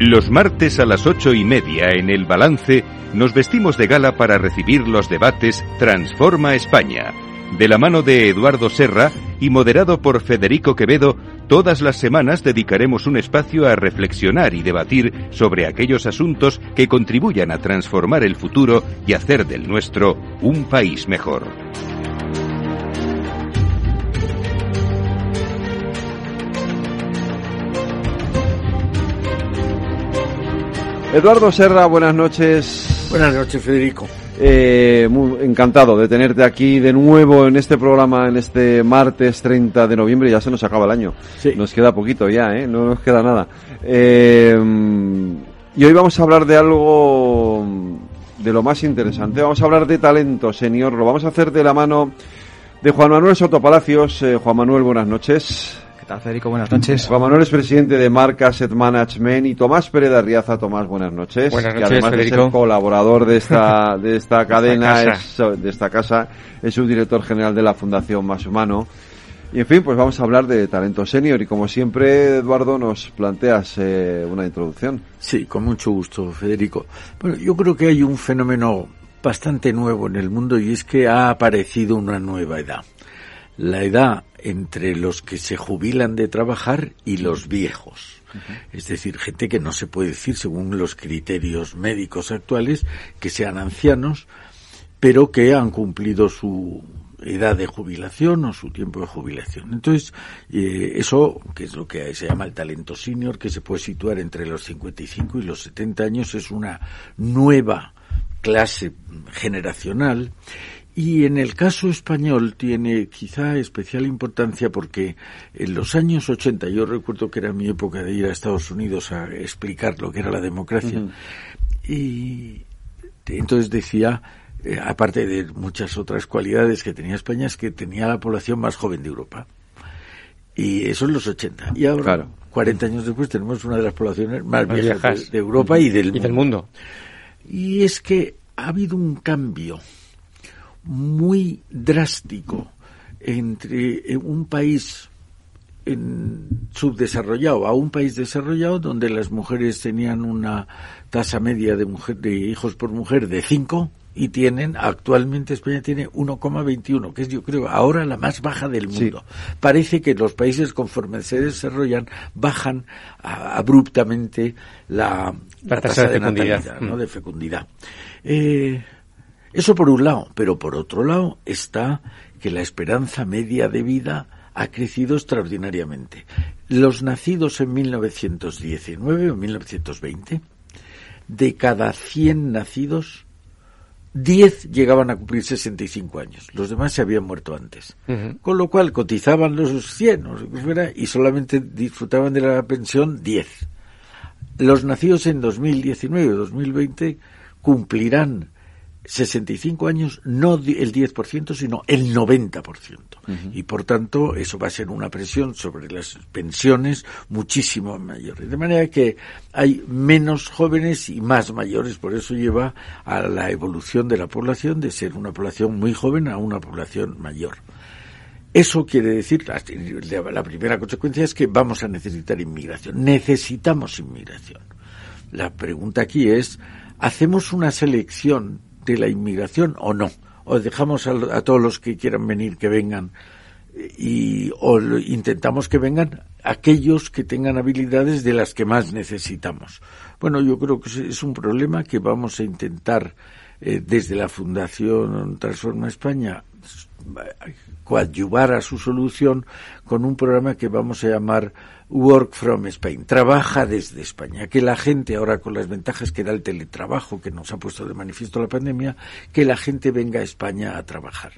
Los martes a las ocho y media en el balance nos vestimos de gala para recibir los debates Transforma España. De la mano de Eduardo Serra y moderado por Federico Quevedo, todas las semanas dedicaremos un espacio a reflexionar y debatir sobre aquellos asuntos que contribuyan a transformar el futuro y hacer del nuestro un país mejor. Eduardo Serra, buenas noches. Buenas noches, Federico. Eh, muy encantado de tenerte aquí de nuevo en este programa, en este martes 30 de noviembre. Ya se nos acaba el año. Sí. Nos queda poquito ya, ¿eh? No nos queda nada. Eh, y hoy vamos a hablar de algo de lo más interesante. Vamos a hablar de talento, señor. Lo vamos a hacer de la mano de Juan Manuel Soto Palacios. Eh, Juan Manuel, buenas noches. ¿Qué tal, Federico? Buenas noches. Juan Manuel es presidente de Marca Asset Management y Tomás Pérez de Arriaza. Tomás, buenas noches. Buenas que noches, además de ser colaborador de esta, de esta cadena, es, de esta casa, es subdirector general de la Fundación Más Humano. Y en fin, pues vamos a hablar de talento senior y como siempre, Eduardo, nos planteas eh, una introducción. Sí, con mucho gusto, Federico. Bueno, yo creo que hay un fenómeno bastante nuevo en el mundo y es que ha aparecido una nueva edad. La edad entre los que se jubilan de trabajar y los viejos. Es decir, gente que no se puede decir, según los criterios médicos actuales, que sean ancianos, pero que han cumplido su edad de jubilación o su tiempo de jubilación. Entonces, eh, eso, que es lo que se llama el talento senior, que se puede situar entre los 55 y los 70 años, es una nueva clase generacional y en el caso español tiene quizá especial importancia porque en los años 80, yo recuerdo que era mi época de ir a Estados Unidos a explicar lo que era la democracia, y entonces decía, eh, aparte de muchas otras cualidades que tenía España, es que tenía la población más joven de Europa. Y eso en los 80. Y ahora, Claro. 40 años después, tenemos una de las poblaciones más, Más viejas, viejas. de, Europa y del Y del mundo. y es que ha habido un cambio muy drástico entre eh, un país en subdesarrollado a un país desarrollado donde las mujeres tenían una tasa media de mujer, de hijos por mujer de 5 y tienen actualmente España tiene 1,21 que es yo creo ahora la más baja del Sí. mundo. Parece que los países conforme se desarrollan bajan a- abruptamente la, La tasa de fecundidad. natalidad, ¿no? Mm. de fecundidad. Eh, eso por un lado, pero por otro lado está que la esperanza media de vida ha crecido extraordinariamente. Los nacidos en 1919 o 1920, de cada 100 nacidos, 10 llegaban a cumplir 65 años. Los demás se habían muerto antes. Con lo cual cotizaban los 100 o lo que fuera, y solamente disfrutaban de la pensión 10 los nacidos en 2019 o 2020 cumplirán 65 años, no el 10%, sino el 90%. Y por tanto, eso va a ser una presión sobre las pensiones muchísimo mayor. De manera que hay menos jóvenes y más mayores, por eso lleva a la evolución de la población de ser una población muy joven a una población mayor. Eso quiere decir, la primera consecuencia es que vamos a necesitar inmigración. Necesitamos inmigración. La pregunta aquí es, ¿hacemos una selección de la inmigración o no? ¿O dejamos a, a todos los que quieran venir que vengan y o intentamos que vengan aquellos que tengan habilidades de las que más necesitamos. Bueno, yo creo que es un problema que vamos a intentar eh, desde la Fundación Transforma España coadyuvar a su solución con un programa que vamos a llamar Work from Spain, trabaja desde España, que la gente ahora con las ventajas que da el teletrabajo que nos ha puesto de manifiesto la pandemia, que la gente venga a España a trabajar.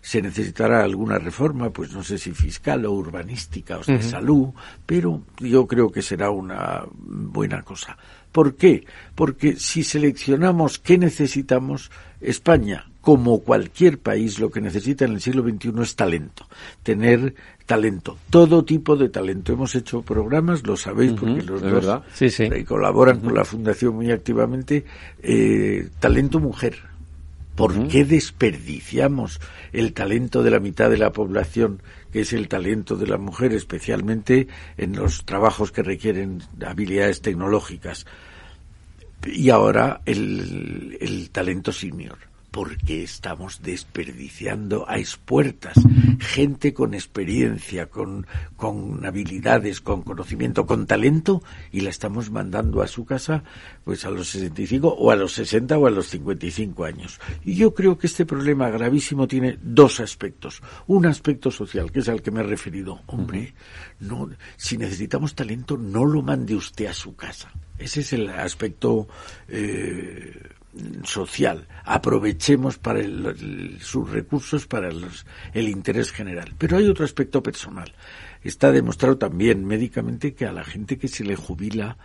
Se necesitará alguna reforma, pues no sé si fiscal o urbanística o de salud, pero yo creo que será una buena cosa. ¿Por qué? Porque si seleccionamos qué necesitamos, España, como cualquier país, lo que necesita en el siglo XXI es talento. Tener talento, todo tipo de talento. Hemos hecho programas, lo sabéis, porque los dos verdad. Sí, sí. eh, colaboran con la Fundación muy activamente. eh, talento mujer. ¿Por qué desperdiciamos el talento de la mitad de la población, que es el talento de la mujer, especialmente en los trabajos que requieren habilidades tecnológicas? Y ahora el, el talento senior porque estamos desperdiciando a expuertas gente con experiencia, con, con habilidades, con conocimiento, con talento y la estamos mandando a su casa pues a los 65 o a los 60 o a los 55 años. Y yo creo que este problema gravísimo tiene dos aspectos. Un aspecto social, que es al que me he referido. Hombre, no, si necesitamos talento, no lo mande usted a su casa. Ese es el aspecto eh, social. Aprovechemos para sus recursos para el interés general. Pero hay otro aspecto personal. Está demostrado también médicamente que a la gente que se le jubila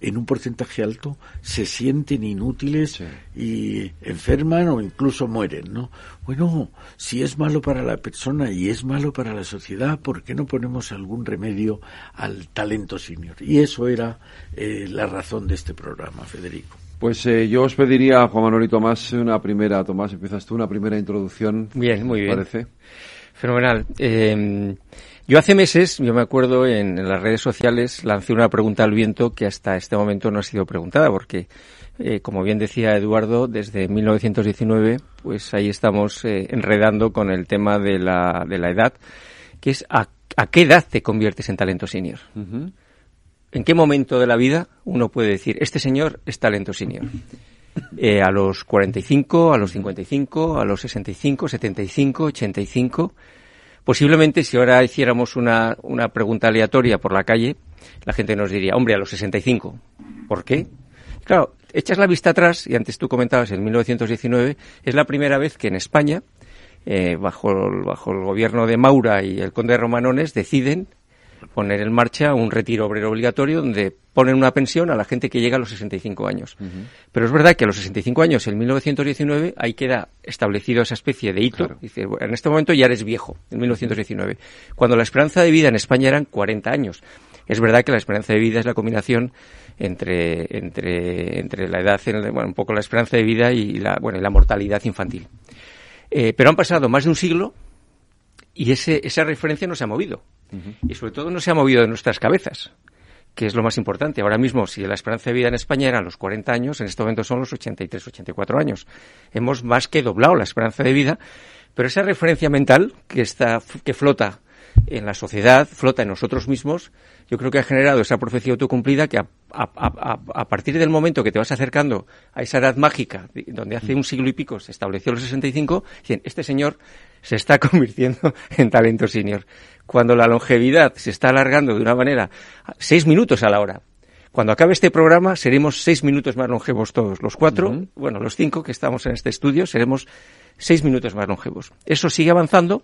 en un porcentaje alto se sienten inútiles y enferman o incluso mueren, ¿no? Bueno, si es malo para la persona y es malo para la sociedad, ¿por qué no ponemos algún remedio al talento senior? Y eso era eh, la razón de este programa, Federico. Pues eh, yo os pediría, Juan Manuel y Tomás, una primera, Tomás, empiezas tú, una primera introducción. Bien, muy bien. Parece. Fenomenal. Eh, yo hace meses, yo me acuerdo, en, las redes sociales lancé una pregunta al viento que hasta este momento no ha sido preguntada, porque, eh, como bien decía Eduardo, desde 1919, pues ahí estamos eh, enredando con el tema de la, de la edad, que es a, qué edad te conviertes en talento senior. ¿En qué momento de la vida uno puede decir, este señor es talento senior? Eh, a los 45, a los 55, a los 65, 75, 85. Posiblemente si ahora hiciéramos una, una pregunta aleatoria por la calle, la gente nos diría, hombre, a los 65. ¿Por qué? Claro, echas la vista atrás, y antes tú comentabas, en 1919, es la primera vez que en España, eh, bajo, bajo el gobierno de Maura y el conde de Romanones, deciden poner en marcha un retiro obrero obligatorio donde ponen una pensión a la gente que llega a los 65 años. Pero es verdad que a los 65 años, en 1919, ahí queda establecido esa especie de hito. Dice, en este momento ya eres viejo, en 1919. Cuando la esperanza de vida en España eran 40 años. Es verdad que la esperanza de vida es la combinación entre, entre, entre la edad, bueno, un poco la esperanza de vida y la, bueno, y la mortalidad infantil. Eh, pero han pasado más de un siglo y ese, esa referencia no se ha movido. Y sobre todo no se ha movido de nuestras cabezas, que es lo más importante. Ahora mismo, si la esperanza de vida en España eran los 40 años, en este momento son los 83, 84 años. Hemos más que doblado la esperanza de vida, pero esa referencia mental que está, que flota en la sociedad, flota en nosotros mismos, yo creo que ha generado esa profecía autocumplida que a, a, partir del momento que te vas acercando a esa edad mágica, donde hace un siglo y pico se estableció los 65, dicen, este señor se está convirtiendo en talento senior. Cuando la longevidad se está alargando de una manera, seis minutos a la hora. Cuando acabe este programa seremos seis minutos más longevos todos. Los cuatro, bueno, los cinco que estamos en este estudio, seremos seis minutos más longevos. Eso sigue avanzando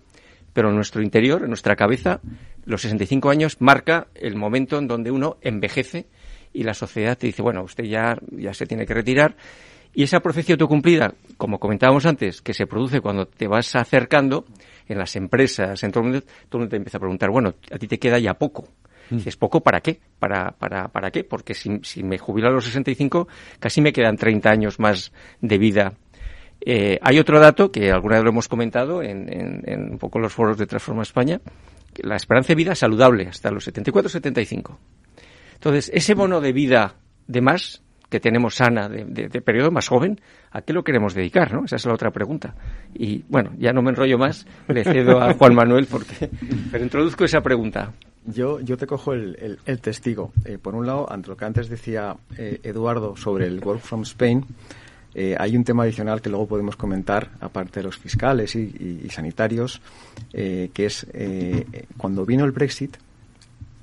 pero en nuestro interior, en nuestra cabeza, los 65 años marca el momento en donde uno envejece y la sociedad te dice, bueno, usted ya, ya se tiene que retirar. Y esa profecía autocumplida, como comentábamos antes, que se produce cuando te vas acercando en las empresas, en todo el mundo, todo el mundo te empieza a preguntar, bueno, a ti te queda ya poco. Mm. ¿Es poco para qué? ¿Para, para, para qué? Porque si, si me jubilo a los 65, casi me quedan 30 años más de vida eh, hay otro dato que alguna vez lo hemos comentado en, un poco los foros de Transforma España, la esperanza de vida saludable hasta los 74-75. Entonces, ese bono de vida de más que tenemos sana de, periodo más joven, ¿a qué lo queremos dedicar? ¿no? Esa es la otra pregunta. Y bueno, ya no me enrollo más, le cedo a Juan Manuel porque pero introduzco esa pregunta. Yo, yo te cojo el, testigo. Eh, por un lado, ante lo que antes decía eh, Eduardo sobre el Work from Spain, eh, hay un tema adicional que luego podemos comentar, aparte de los fiscales y, sanitarios, que es cuando vino el Brexit,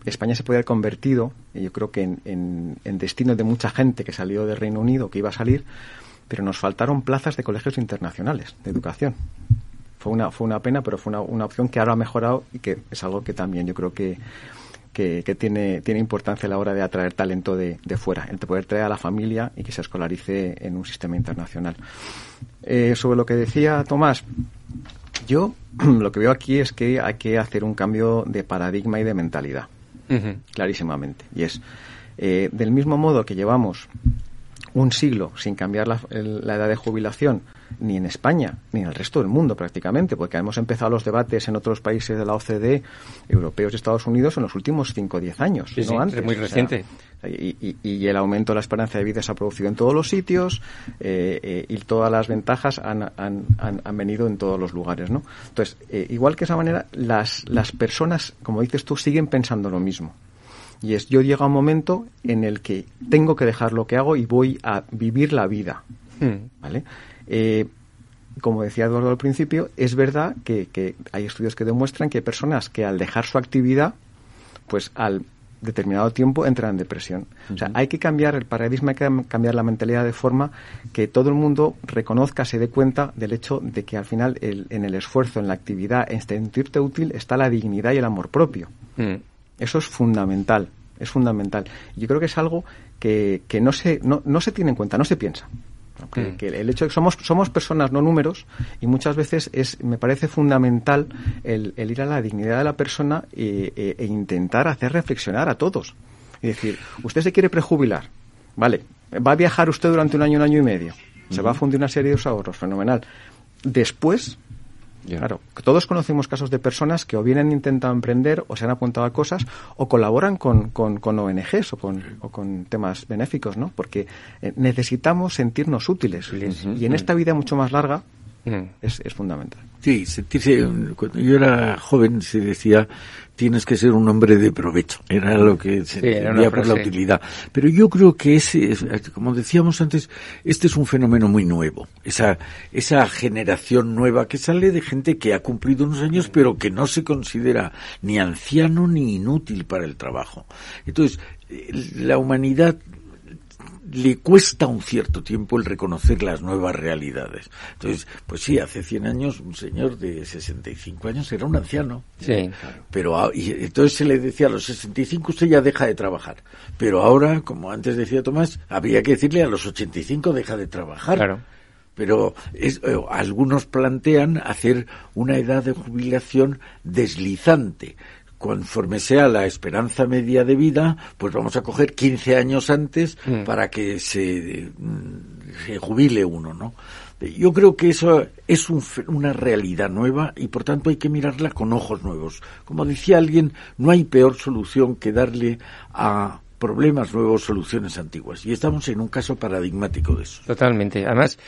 España se puede haber convertido, yo creo que en, destino de mucha gente que salió del Reino Unido, que iba a salir, pero nos faltaron plazas de colegios internacionales de educación. Fue una, fue una pena, pero fue una, una opción que ahora ha mejorado y que es algo que también yo creo que que, tiene, tiene importancia a la hora de atraer talento de, de, fuera, el de poder traer a la familia y que se escolarice en un sistema internacional. Eh, sobre lo que decía Tomás, yo lo que veo aquí es que hay que hacer un cambio de paradigma y de mentalidad, clarísimamente. Y es, eh, del mismo modo que llevamos un siglo sin cambiar la, edad de jubilación, ni en España, ni en el resto del mundo prácticamente, porque hemos empezado los debates en otros países de la OCDE, europeos y Estados Unidos, en los últimos 5 o 10 años, no antes. Es muy reciente. y, el aumento de la esperanza de vida se ha producido en todos los sitios eh, eh, y todas las ventajas han, han, han, venido en todos los lugares, ¿no? Entonces, eh, igual que esa manera, las, las personas, como dices tú, siguen pensando lo mismo. Y es, yo llego a un momento en el que tengo que dejar lo que hago y voy a vivir la vida. Hmm. ¿Vale? Eh, como decía Eduardo al principio, es verdad que, que, hay estudios que demuestran que hay personas que al dejar su actividad, pues al determinado tiempo entran en depresión. O sea, hay que cambiar el paradigma, hay que cambiar la mentalidad de forma que todo el mundo reconozca, se dé cuenta del hecho de que al final en el esfuerzo, en la actividad, en sentirte útil, está la dignidad y el amor propio. Hmm. Eso es fundamental, es fundamental. Yo creo que es algo que, que no, se, no, no se tiene en cuenta, no se piensa. Que, mm. el hecho de que somos, somos personas, no números, y muchas veces es, me parece fundamental el, ir a la dignidad de la persona e, e, e, intentar hacer reflexionar a todos. Es decir, usted se quiere prejubilar, vale, va a viajar usted durante un año, un año y medio, se va a fundir una serie de ahorros, fenomenal. Después, Claro, todos conocemos casos de personas que o bien han intentado emprender o se han apuntado a cosas o colaboran con, con, con ONGs o con, o con, temas benéficos, ¿no? Porque eh, necesitamos sentirnos útiles. Y en esta vida mucho más larga mm. es, es fundamental. Sí, sentirse, cuando yo era joven se decía, tienes que ser un hombre de provecho. Era lo que se entendía por la utilidad. Pero yo creo que ese, como decíamos antes, este es un fenómeno muy nuevo. Esa, esa generación nueva que sale de gente que ha cumplido unos años pero que no se considera ni anciano ni inútil para el trabajo. Entonces, la humanidad le cuesta un cierto tiempo el reconocer las nuevas realidades. Entonces, pues sí, hace 100 años un señor de 65 años era un anciano. Sí. Pero y entonces se le decía a los 65 usted ya deja de trabajar. Pero ahora, como antes decía Tomás, habría que decirle a los 85 deja de trabajar. Claro. Pero es, eh, algunos plantean hacer una edad de jubilación deslizante conforme sea la esperanza media de vida, pues vamos a coger 15 años antes mm. para que se, mm, se, jubile uno, ¿no? Yo creo que eso es una realidad nueva y por tanto hay que mirarla con ojos nuevos. Como decía alguien, no hay peor solución que darle a problemas nuevos soluciones antiguas. Y estamos en un caso paradigmático de eso. Totalmente. Además,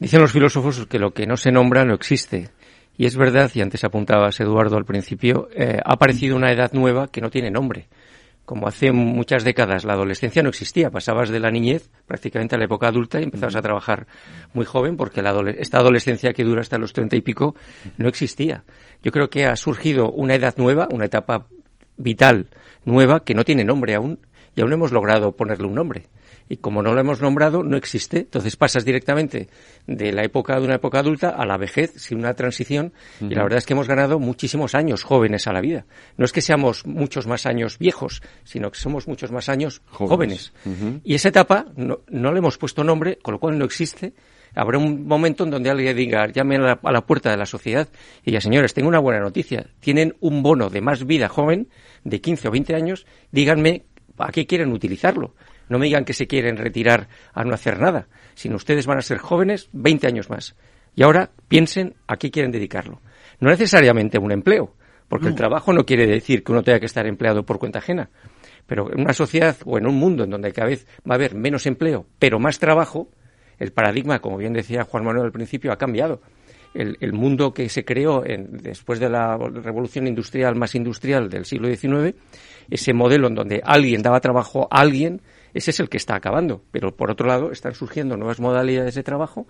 dicen los filósofos que lo que no se nombra no existe. Y es verdad, y antes apuntabas, Eduardo, al principio, eh, ha aparecido una edad nueva que no tiene nombre. Como hace muchas décadas la adolescencia no existía, pasabas de la niñez prácticamente a la época adulta y empezabas a trabajar muy joven porque la esta adolescencia que dura hasta los treinta y pico no existía. Yo creo que ha surgido una edad nueva, una etapa vital nueva que no tiene nombre aún y aún no hemos logrado ponerle un nombre y como no lo hemos nombrado, no existe. Entonces pasas directamente de la época de una época adulta a la vejez sin una transición y la verdad es que hemos ganado muchísimos años jóvenes a la vida. No es que seamos muchos más años viejos, sino que somos muchos más años jóvenes. Y esa etapa no, le hemos puesto nombre, con lo cual no existe. Habrá un momento en donde alguien diga, llame a la, a la puerta de la sociedad y ya, señores, tengo una buena noticia. Tienen un bono de más vida joven de 15 o 20 años, díganme a qué quieren utilizarlo. No me digan que se quieren retirar a no hacer nada, sino ustedes van a ser jóvenes 20 años más. Y ahora piensen a qué quieren dedicarlo. No necesariamente un empleo, porque el trabajo no quiere decir que uno tenga que estar empleado por cuenta ajena. Pero en una sociedad o en un mundo en donde cada vez va a haber menos empleo, pero más trabajo, el paradigma, como bien decía Juan Manuel al principio, ha cambiado. El, mundo que se creó después de la revolución industrial más industrial del siglo XIX, ese modelo en donde alguien daba trabajo a alguien, ese es el que está acabando. Pero por otro lado, están surgiendo nuevas modalidades de trabajo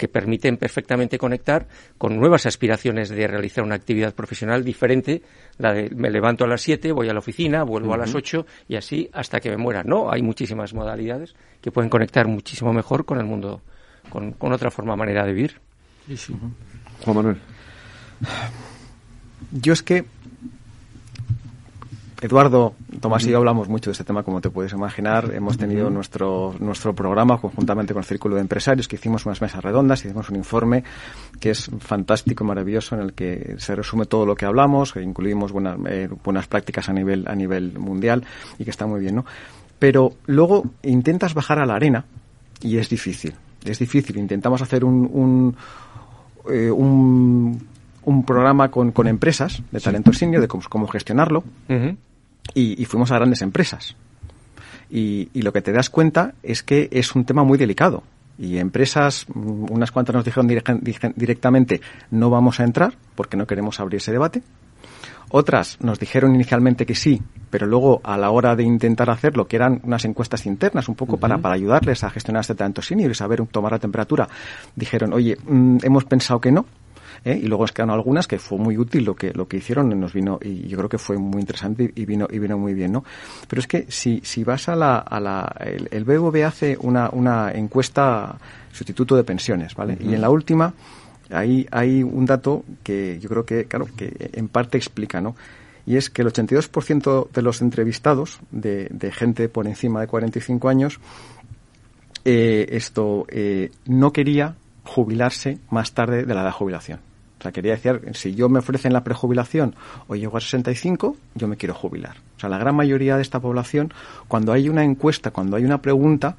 que permiten perfectamente conectar con nuevas aspiraciones de realizar una actividad profesional diferente, la de me levanto a las 7, voy a la oficina, vuelvo a las 8 y así hasta que me muera. No, hay muchísimas modalidades que pueden conectar muchísimo mejor con el mundo, con, otra forma, manera de vivir. Juan Manuel. Yo es que Eduardo, Tomás y yo hablamos mucho de este tema, como te puedes imaginar. Hemos tenido nuestro, nuestro programa conjuntamente con el Círculo de Empresarios, que hicimos unas mesas redondas, hicimos un informe que es fantástico, maravilloso, en el que se resume todo lo que hablamos, que incluimos buenas, eh, buenas prácticas a nivel, a nivel mundial y que está muy bien, ¿no? Pero luego intentas bajar a la arena y es difícil. Es difícil. Intentamos hacer un, un, eh, un, un programa con, con, empresas de talento senior, de cómo, cómo gestionarlo, y, y fuimos a grandes empresas. Y, y lo que te das cuenta es que es un tema muy delicado. Y empresas, mm, unas cuantas nos dijeron directamente, no vamos a entrar porque no queremos abrir ese debate. Otras nos dijeron inicialmente que sí, pero luego a la hora de intentar hacerlo, que eran unas encuestas internas, un poco para, para ayudarles a gestionar este talento senior y saber tomar la temperatura, dijeron, oye, mm, hemos pensado que no. ¿eh? Y luego es quedaron algunas que fue muy útil lo que, lo que hicieron, nos vino, y yo creo que fue muy interesante y vino, y vino muy bien, ¿no? Pero es que si, si vas a la, a la, el, el BBV hace una, una encuesta sustituto de pensiones, ¿vale? Y en la última, Ahí hay un dato que yo creo que, claro, que en parte explica, ¿no? Y es que el 82% de los entrevistados, de, gente por encima de 45 años, eh, esto eh, no quería jubilarse más tarde de la edad de jubilación. O sea, quería decir, si yo me ofrecen la prejubilación o llego a 65, yo me quiero jubilar. O sea, la gran mayoría de esta población, cuando hay una encuesta, cuando hay una pregunta,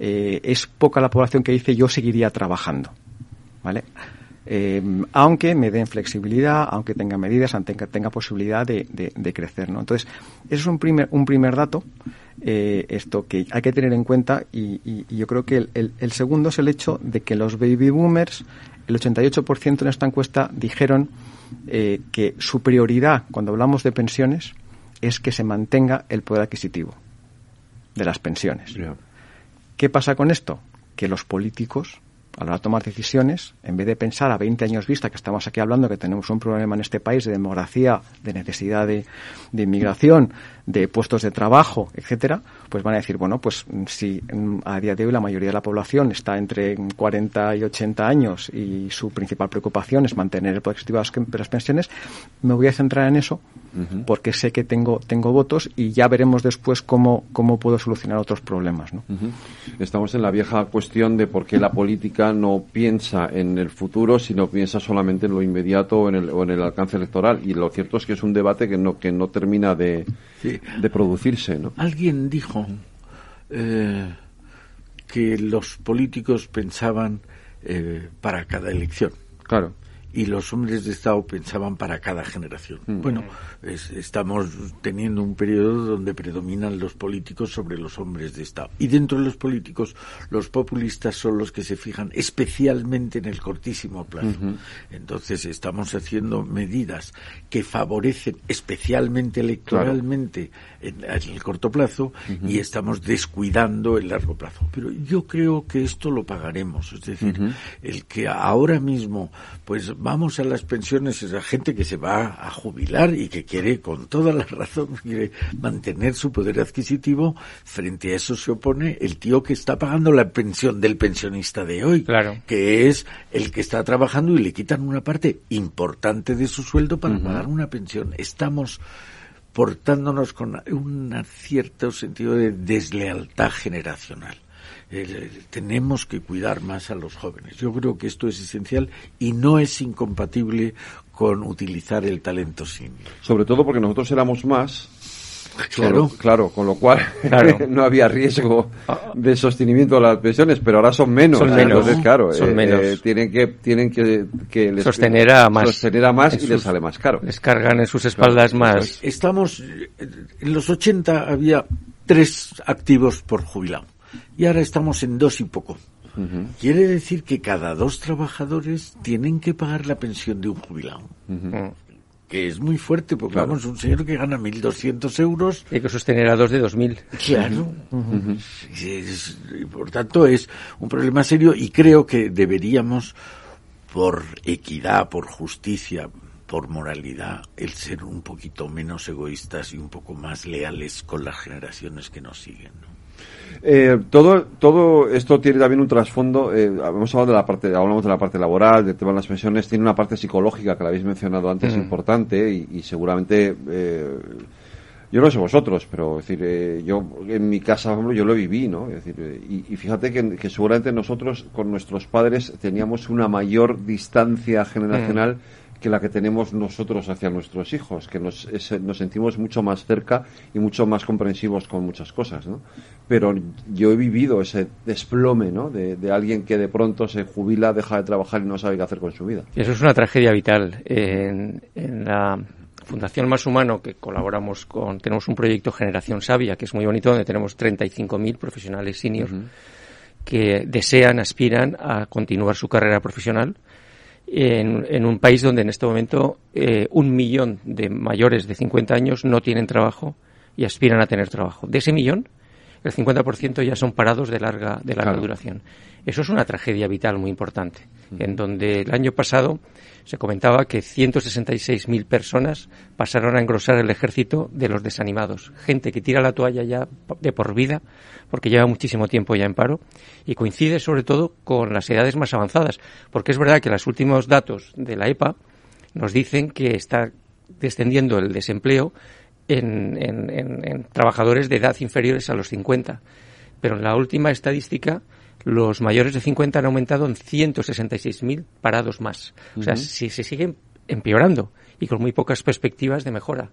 eh, es poca la población que dice yo seguiría trabajando. ¿Vale? Eh, aunque me den flexibilidad, aunque tenga medidas, aunque tenga, tenga posibilidad de, de, de, crecer, ¿no? Entonces, eso es un primer, un primer dato, eh, esto que hay que tener en cuenta y, y, y yo creo que el, el, el, segundo es el hecho de que los baby boomers, el 88% en esta encuesta dijeron eh, que su prioridad cuando hablamos de pensiones es que se mantenga el poder adquisitivo de las pensiones. Yeah. ¿Qué pasa con esto? Que los políticos a la hora de tomar decisiones, en vez de pensar a 20 años vista, que estamos aquí hablando que tenemos un problema en este país de demografía, de necesidad de, de inmigración, de puestos de trabajo, etcétera, pues van a decir, bueno, pues si a día de hoy la mayoría de la población está entre 40 y 80 años y su principal preocupación es mantener el poder adquisitivo de las pensiones, me voy a centrar en eso uh -huh. porque sé que tengo, tengo votos y ya veremos después cómo, cómo puedo solucionar otros problemas. ¿no? Uh -huh. Estamos en la vieja cuestión de por qué la política no piensa en el futuro, sino piensa solamente en lo inmediato o en el, o en el alcance electoral. Y lo cierto es que es un debate que no, que no termina de, sí. de producirse. ¿no? Alguien dijo eh, que los políticos pensaban eh, para cada elección. Claro y los hombres de Estado pensaban para cada generación. Mm. Bueno, es, estamos teniendo un periodo donde predominan los políticos sobre los hombres de Estado. Y dentro de los políticos, los populistas son los que se fijan especialmente en el cortísimo plazo. Entonces, estamos haciendo medidas que favorecen especialmente electoralmente claro. En, en, el corto plazo uh -huh. y estamos descuidando el largo plazo. Pero yo creo que esto lo pagaremos. Es decir, uh -huh. el que ahora mismo, pues vamos a las pensiones es la gente que se va a jubilar y que quiere, con toda la razón, quiere mantener su poder adquisitivo. Frente a eso se opone el tío que está pagando la pensión del pensionista de hoy, claro. que es el que está trabajando y le quitan una parte importante de su sueldo para uh -huh. pagar una pensión. Estamos portándonos con un cierto sentido de deslealtad generacional. Eh, tenemos que cuidar más a los jóvenes. Yo creo que esto es esencial y no es incompatible con utilizar el talento senior. Sobre todo porque nosotros éramos más. Claro. Con lo, claro, con lo cual claro. no había riesgo de sostenimiento de las pensiones, pero ahora son menos. Son menos. Entonces, claro, son eh, menos. Eh, tienen que tienen que, que les, sostener a más, sostener a más y les sale más caro. Les cargan en sus espaldas claro. más. Estamos en los 80 había tres activos por jubilado y ahora estamos en dos y poco. Uh -huh. Quiere decir que cada dos trabajadores tienen que pagar la pensión de un jubilado. Uh -huh. Que es muy fuerte, porque claro. vamos, un señor que gana 1.200 euros. Hay que sostener a dos de 2.000. Claro. Uh -huh. es, por tanto, es un problema serio y creo que deberíamos, por equidad, por justicia, por moralidad, el ser un poquito menos egoístas y un poco más leales con las generaciones que nos siguen. ¿no? Eh, todo, todo esto tiene también un trasfondo. Eh, hemos hablado de la parte, hablamos de la parte laboral, del tema de las pensiones. Tiene una parte psicológica que la habéis mencionado antes, mm. importante y, y seguramente. Eh, yo no sé vosotros, pero es decir, eh, yo en mi casa, yo lo viví, ¿no? Es decir, eh, y, y, fíjate que, que, seguramente nosotros con nuestros padres teníamos una mayor distancia generacional. Mm que la que tenemos nosotros hacia nuestros hijos, que nos, nos sentimos mucho más cerca y mucho más comprensivos con muchas cosas, ¿no? Pero yo he vivido ese desplome, ¿no? De, alguien que de pronto se jubila, deja de trabajar y no sabe qué hacer con su vida. Eso es una tragedia vital. En, la Fundación Más Humano, que colaboramos con, tenemos un proyecto Generación Sabia, que es muy bonito, donde tenemos 35.000 profesionales senior que desean, aspiran a continuar su carrera profesional en, un país donde en este momento eh, un millón de mayores de 50 años no tienen trabajo y aspiran a tener trabajo. De ese millón, el 50% ya son parados de larga, de larga duración. Eso es una tragedia vital muy importante, en donde el año pasado se comentaba que 166.000 personas pasaron a engrosar el ejército de los desanimados. Gente que tira la toalla ya de por vida, porque lleva muchísimo tiempo ya en paro, y coincide sobre todo con las edades más avanzadas, porque es verdad que los últimos datos de la EPA nos dicen que está descendiendo el desempleo en, trabajadores de edad inferiores a los 50. Pero en la última estadística, los mayores de 50 han aumentado en 166.000 parados más. O sea, si se siguen empeorando y con muy pocas perspectivas de mejora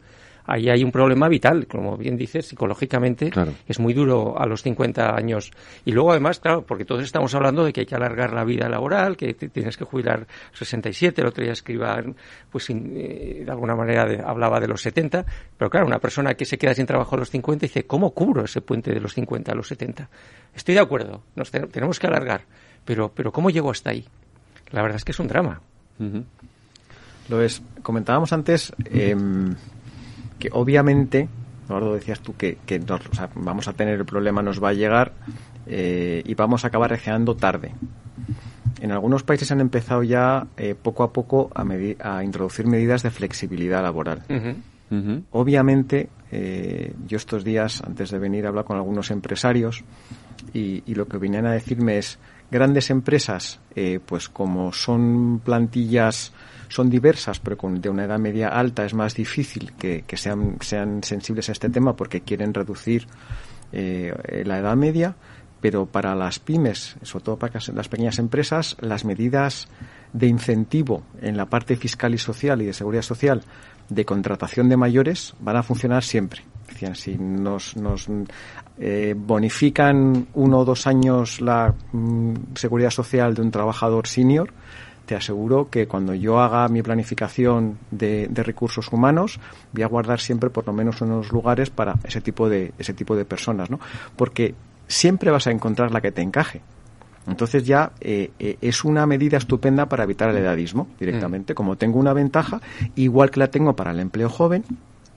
ahí hay un problema vital, como bien dices, psicológicamente es muy duro a los 50 años. Y luego además, claro, porque todos estamos hablando de que hay que alargar la vida laboral, que tienes que jubilar 67, el otro día escriba, pues eh, de alguna manera hablaba de los 70, pero claro, una persona que se queda sin trabajo a los 50 dice, ¿cómo cubro ese puente de los 50 a los 70? Estoy de acuerdo, nos tenemos que alargar, pero, pero ¿cómo llego hasta ahí? La verdad es que es un drama. Lo es. Comentábamos antes eh, que obviamente, Eduardo, decías tú que, vamos a tener el problema, nos va a llegar eh, y vamos a acabar reaccionando tarde. En algunos países han empezado ya eh, poco a poco a, a, introducir medidas de flexibilidad laboral. Obviamente, eh, yo estos días, antes de venir, he hablado con algunos empresarios y, y, lo que venían a decirme es, grandes empresas, pues como son plantillas son diversas, pero con, de una edad media alta es más difícil que, sean, sean sensibles a este tema porque quieren reducir eh, la edad media, pero para las pymes, sobre todo para las pequeñas empresas, las medidas de incentivo en la parte fiscal y social y de seguridad social de contratación de mayores van a funcionar siempre. Decían, si nos, nos eh, bonifican uno o dos años la mm, seguridad social de un trabajador senior, te aseguro que cuando yo haga mi planificación de, recursos humanos voy a guardar siempre por lo menos unos lugares para ese tipo de ese tipo de personas, ¿no? Porque siempre vas a encontrar la que te encaje. Entonces ya eh, eh, es una medida estupenda para evitar el edadismo directamente. Mm. Como tengo una ventaja, igual que la tengo para el empleo joven,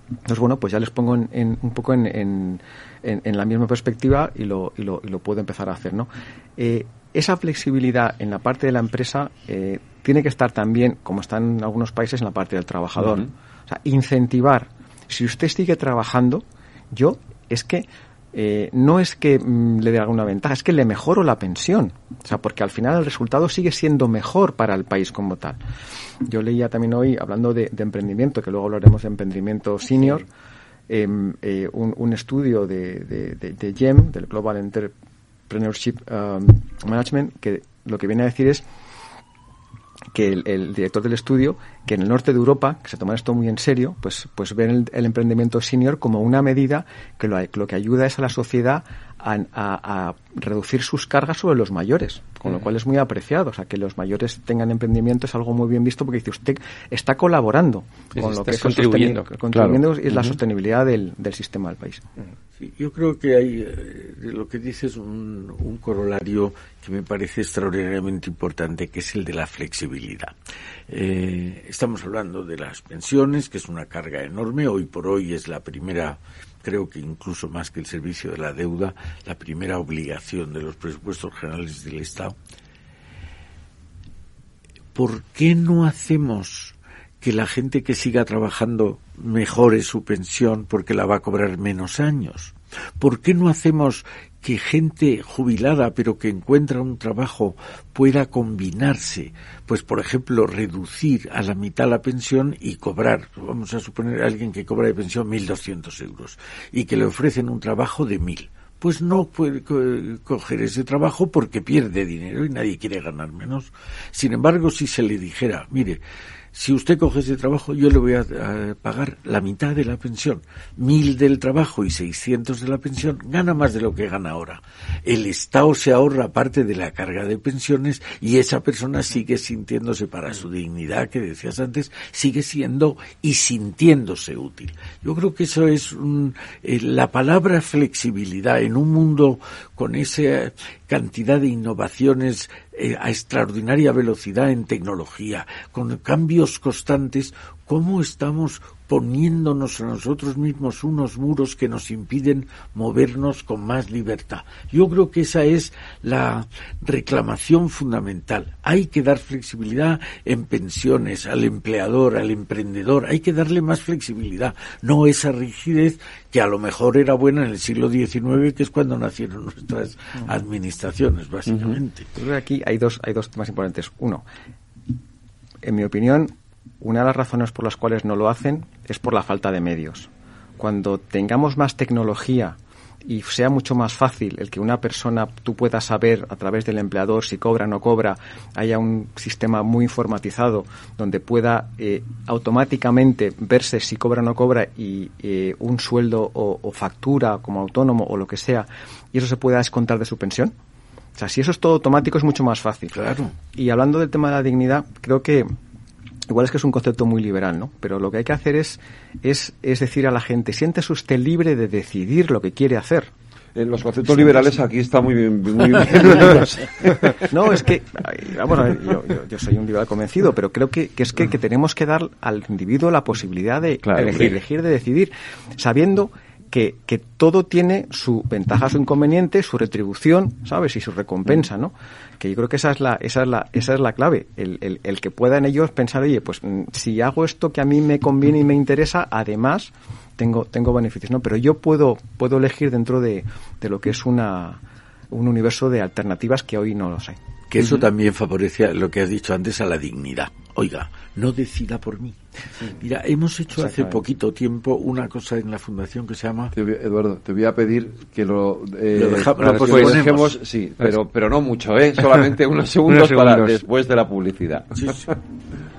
entonces bueno, pues ya les pongo en, un poco en, en, en, la misma perspectiva y lo, y lo, y lo puedo empezar a hacer, ¿no? Eh, esa flexibilidad en la parte de la empresa eh, tiene que estar también, como está en algunos países, en la parte del trabajador. O sea, incentivar. Si usted sigue trabajando, yo es que eh, no es que mm, le dé alguna ventaja, es que le mejoro la pensión. O sea, porque al final el resultado sigue siendo mejor para el país como tal. Yo leía también hoy, hablando de, emprendimiento, que luego hablaremos de emprendimiento senior, em, eh, un, estudio de, de, de, GEM, del Global Enterprise Entrepreneurship um, Management, que lo que viene a decir es que el, director del estudio, que en el norte de Europa, que se toma esto muy en serio, pues, pues ven el, emprendimiento senior como una medida que lo, lo, que ayuda es a la sociedad a, reducir sus cargas sobre los mayores, con lo cual es muy apreciado. O sea, que los mayores tengan emprendimiento es algo muy bien visto porque dice usted está colaborando con lo que es contribuyendo, contribuyendo es la sostenibilidad del, del, sistema del país. yo creo que hay, eh, lo que dices, un, un corolario que me parece extraordinariamente importante, que es el de la flexibilidad. Eh, estamos hablando de las pensiones, que es una carga enorme. Hoy por hoy es la primera creo que incluso más que el servicio de la deuda, la primera obligación de los presupuestos generales del Estado. ¿Por qué no hacemos que la gente que siga trabajando mejore su pensión porque la va a cobrar menos años? ¿Por qué no hacemos que gente jubilada pero que encuentra un trabajo pueda combinarse, pues por ejemplo reducir a la mitad la pensión y cobrar, vamos a suponer a alguien que cobra de pensión 1.200 euros y que le ofrecen un trabajo de 1.000 pues no puede coger ese trabajo porque pierde dinero y nadie quiere ganar menos. Sin embargo, si se le dijera, mire, si usted coge ese trabajo, yo le voy a, pagar la mitad de la pensión. Mil del trabajo y seiscientos de la pensión, gana más de lo que gana ahora. El Estado se ahorra parte de la carga de pensiones y esa persona sigue sintiéndose para su dignidad, que decías antes, sigue siendo y sintiéndose útil. Yo creo que eso es eh, la palabra flexibilidad en un mundo con esa cantidad de innovaciones eh, a extraordinaria velocidad en tecnología, con cambios constantes, ¿cómo estamos poniéndonos a nosotros mismos unos muros que nos impiden movernos con más libertad. Yo creo que esa es la reclamación fundamental. Hay que dar flexibilidad en pensiones al empleador, al emprendedor. Hay que darle más flexibilidad, no esa rigidez que a lo mejor era buena en el siglo XIX, que es cuando nacieron nuestras administraciones, básicamente. Yo creo que aquí hay dos, hay dos temas importantes. Uno, en mi opinión, una de las razones por las cuales no lo hacen es por la falta de medios. Cuando tengamos más tecnología y sea mucho más fácil el que una persona tú puedas saber a través del empleador si cobra o no cobra, haya un sistema muy informatizado donde pueda eh, automáticamente verse si cobra o no cobra y eh, un sueldo o, factura como autónomo o lo que sea y eso se pueda descontar de su pensión. O sea, si eso es todo automático es mucho más fácil. Claro. Y hablando del tema de la dignidad, creo que Igual es que es un concepto muy liberal, ¿no? Pero lo que hay que hacer es, es, es decir a la gente, siéntese usted libre de decidir lo que quiere hacer. En los conceptos liberales aquí está muy bien. Muy bien. no, es que, vamos a ver, yo, soy un liberal convencido, pero creo que, que es que, que, tenemos que dar al individuo la posibilidad de elegir, de decidir, sabiendo que, todo tiene su ventaja, su inconveniente, su retribución, ¿sabes? Y su recompensa, ¿no? Que yo creo que esa es la, esa es la, esa es la clave. El, el, el que puedan ellos pensar, oye, pues mm, si hago esto que a mí me conviene y me interesa, además tengo, tengo beneficios, ¿no? Pero yo puedo, puedo elegir dentro de, de lo que es una, un universo de alternativas que hoy no lo sé que eso también favorece lo que has dicho antes a la dignidad. Oiga, no decida por mí. Mira, hemos hecho hace poquito tiempo una cosa en la fundación que se llama. Eduardo, te voy a pedir que lo, eh, lo, dejemos, sí, pero pero no mucho, ¿eh? Solamente unos segundos, para después de la publicidad. Sí,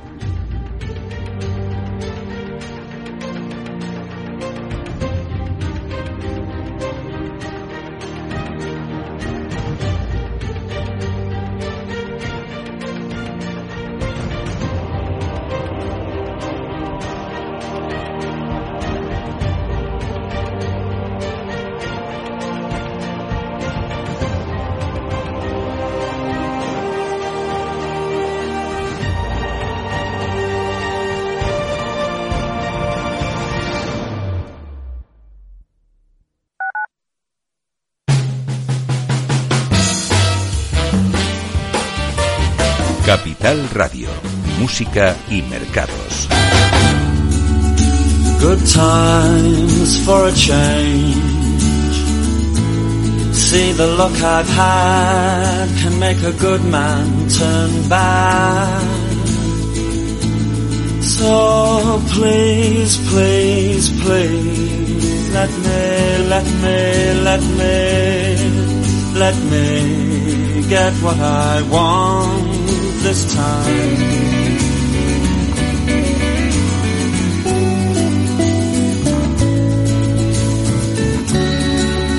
música y mercados. Good times for a change. See the look I've had can make a good man turn bad. So please, please, please, let me, let me, let me, let me get what I want this time.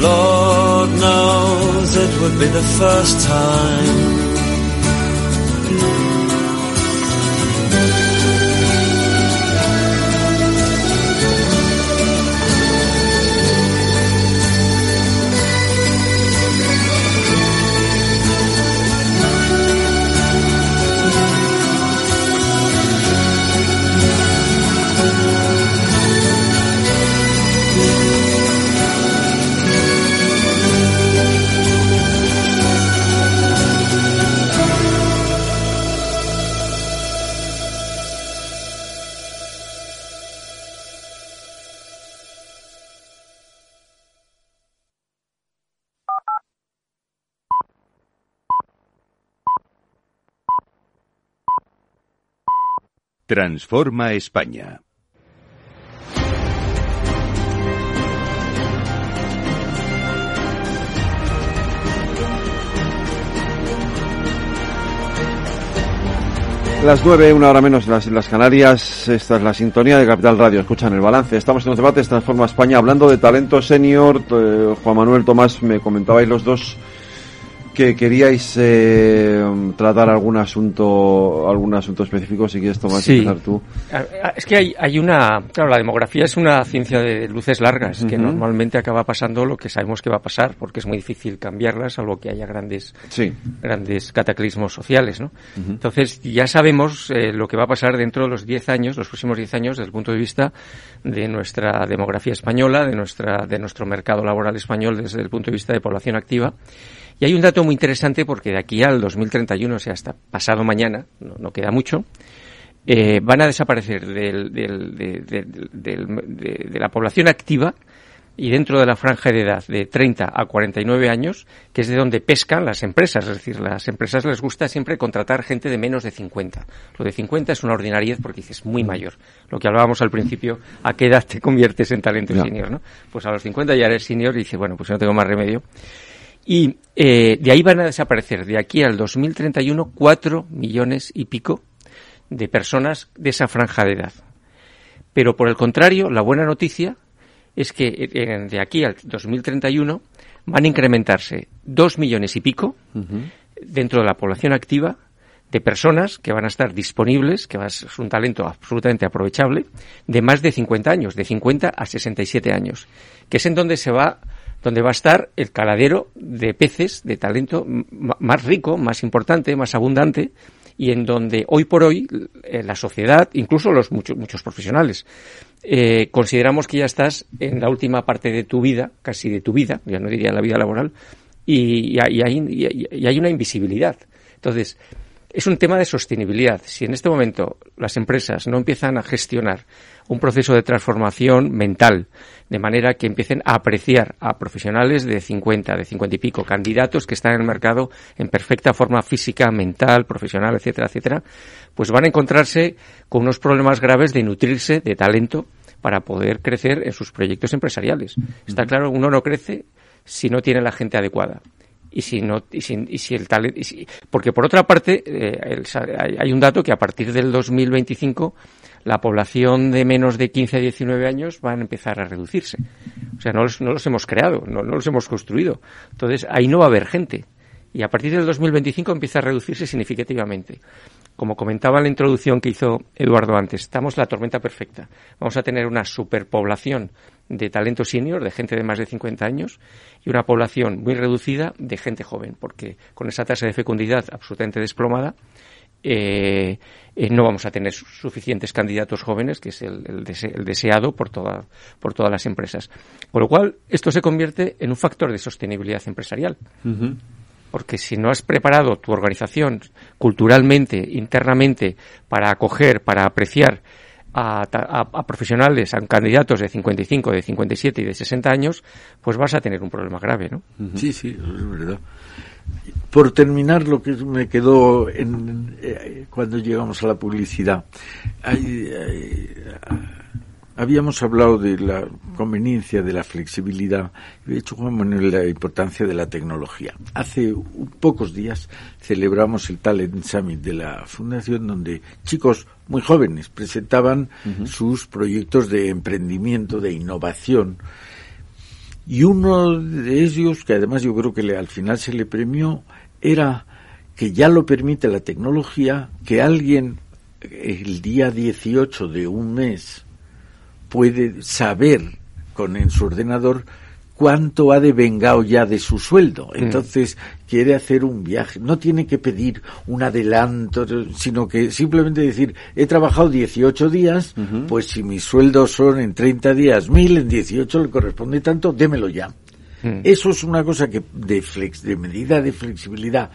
Lord knows it would be the first time. Transforma España. Las nueve, una hora menos en las Islas Canarias. Esta es la sintonía de Capital Radio. Escuchan el balance. Estamos en los debates Transforma España hablando de talento senior. Eh, Juan Manuel Tomás, me comentabais los dos que queríais eh, tratar algún asunto algún asunto específico si quieres Tomás Sí. empezar tú Es que hay, hay una, claro, la demografía es una ciencia de luces largas, que normalmente acaba pasando lo que sabemos que va a pasar, porque es muy difícil cambiarla, salvo que haya grandes, sí grandes cataclismos sociales, ¿no? Entonces, ya sabemos eh, lo que va a pasar dentro de los 10 años, los próximos 10 años, desde el punto de vista de nuestra demografía española, de nuestra, de nuestro mercado laboral español, desde el punto de vista de población activa. Y hay un dato muy interesante porque de aquí al 2031, o sea, hasta pasado mañana, no, no queda mucho, eh, van a desaparecer del- del- de, de- del- de- de la población activa y dentro de la franja de edad de 30 a 49 años, que es de donde pescan las empresas. Es decir, las empresas les gusta siempre contratar gente de menos de 50. Lo de 50 es una ordinariedad porque dices muy mayor. Lo que hablábamos al principio, ¿a qué edad te conviertes en talento senior? ¿no? Pues a los 50 ya eres senior y dices, bueno, pues no tengo más remedio. Y eh, de ahí van a desaparecer, de aquí al 2031, cuatro millones y pico de personas de esa franja de edad. Pero por el contrario, la buena noticia es que eh, de aquí al 2031 van a incrementarse dos millones y pico dentro de la población activa de personas que van a estar disponibles, que ser un talento absolutamente aprovechable, de más de 50 años, de 50 a 67 años, que es en donde se va, donde va a estar el caladero de peces de talento más rico, más importante, más abundante, y en donde hoy por hoy eh, la sociedad, incluso los muchos, muchos profesionales, eh, consideramos que ya estás en la última parte de tu vida, casi de tu vida, ya no diría la vida laboral, y, y hay- y hay una invisibilidad. Entonces, es un tema de sostenibilidad. Si en este momento las empresas no empiezan a gestionar un proceso de transformación mental, de manera que empiecen a apreciar a profesionales de 50, de 50 y pico, candidatos que están en el mercado en perfecta forma física, mental, profesional, etcétera, etcétera, pues van a encontrarse con unos problemas graves de nutrirse de talento para poder crecer en sus proyectos empresariales. Está claro, uno no crece si no tiene la gente adecuada y si no y si, y si el talento porque por otra parte eh, el hay, un dato que a partir del 2025 la población de menos de 15 a 19 años va a empezar a reducirse. O sea no los, no los hemos creado no, no los hemos construido. Entonces ahí no va a haber gente. Y a partir del 2025 empieza a reducirse significativamente. Como comentaba en la introducción que hizo Eduardo antes, estamos la tormenta perfecta. Vamos a tener una superpoblación de talento senior, de gente de más de 50 años, y una población muy reducida de gente joven, porque con esa tasa de fecundidad absolutamente desplomada, eh, eh, no vamos a tener su- suficientes candidatos jóvenes, que es el, el dese- el deseado por, toda- por todas las empresas. Con lo cual, esto se convierte en un factor de sostenibilidad empresarial. Porque si no has preparado tu organización culturalmente, internamente, para acoger, para apreciar a, ta- a- a profesionales, a candidatos de 55, de 57 y de 60 años, pues vas a tener un problema grave, ¿no? Sí, sí, es verdad. Por terminar, lo que me quedó en, eh, cuando llegamos a la publicidad, hay- hay- habíamos hablado de la conveniencia de la flexibilidad. Y de hecho Juan Manuel la importancia de la tecnología. Hace pocos días celebramos el Talent Summit de la Fundación donde chicos muy jóvenes presentaban sus proyectos de emprendimiento, de innovación. Y uno de ellos, que además yo creo que le- al final se le premió, era que ya lo permite la tecnología, que alguien eh, el día 18 de un mes puede saber con en su ordenador cuánto ha devengado ya de su sueldo. Entonces quiere hacer un viaje. No tiene que pedir un adelanto, sino que simplemente decir, he trabajado 18 días, pues si mis sueldos son en 30 días mil, en 18 le corresponde tanto, démelo ya. Eso es una cosa que de, flex, de medida de flexibilidad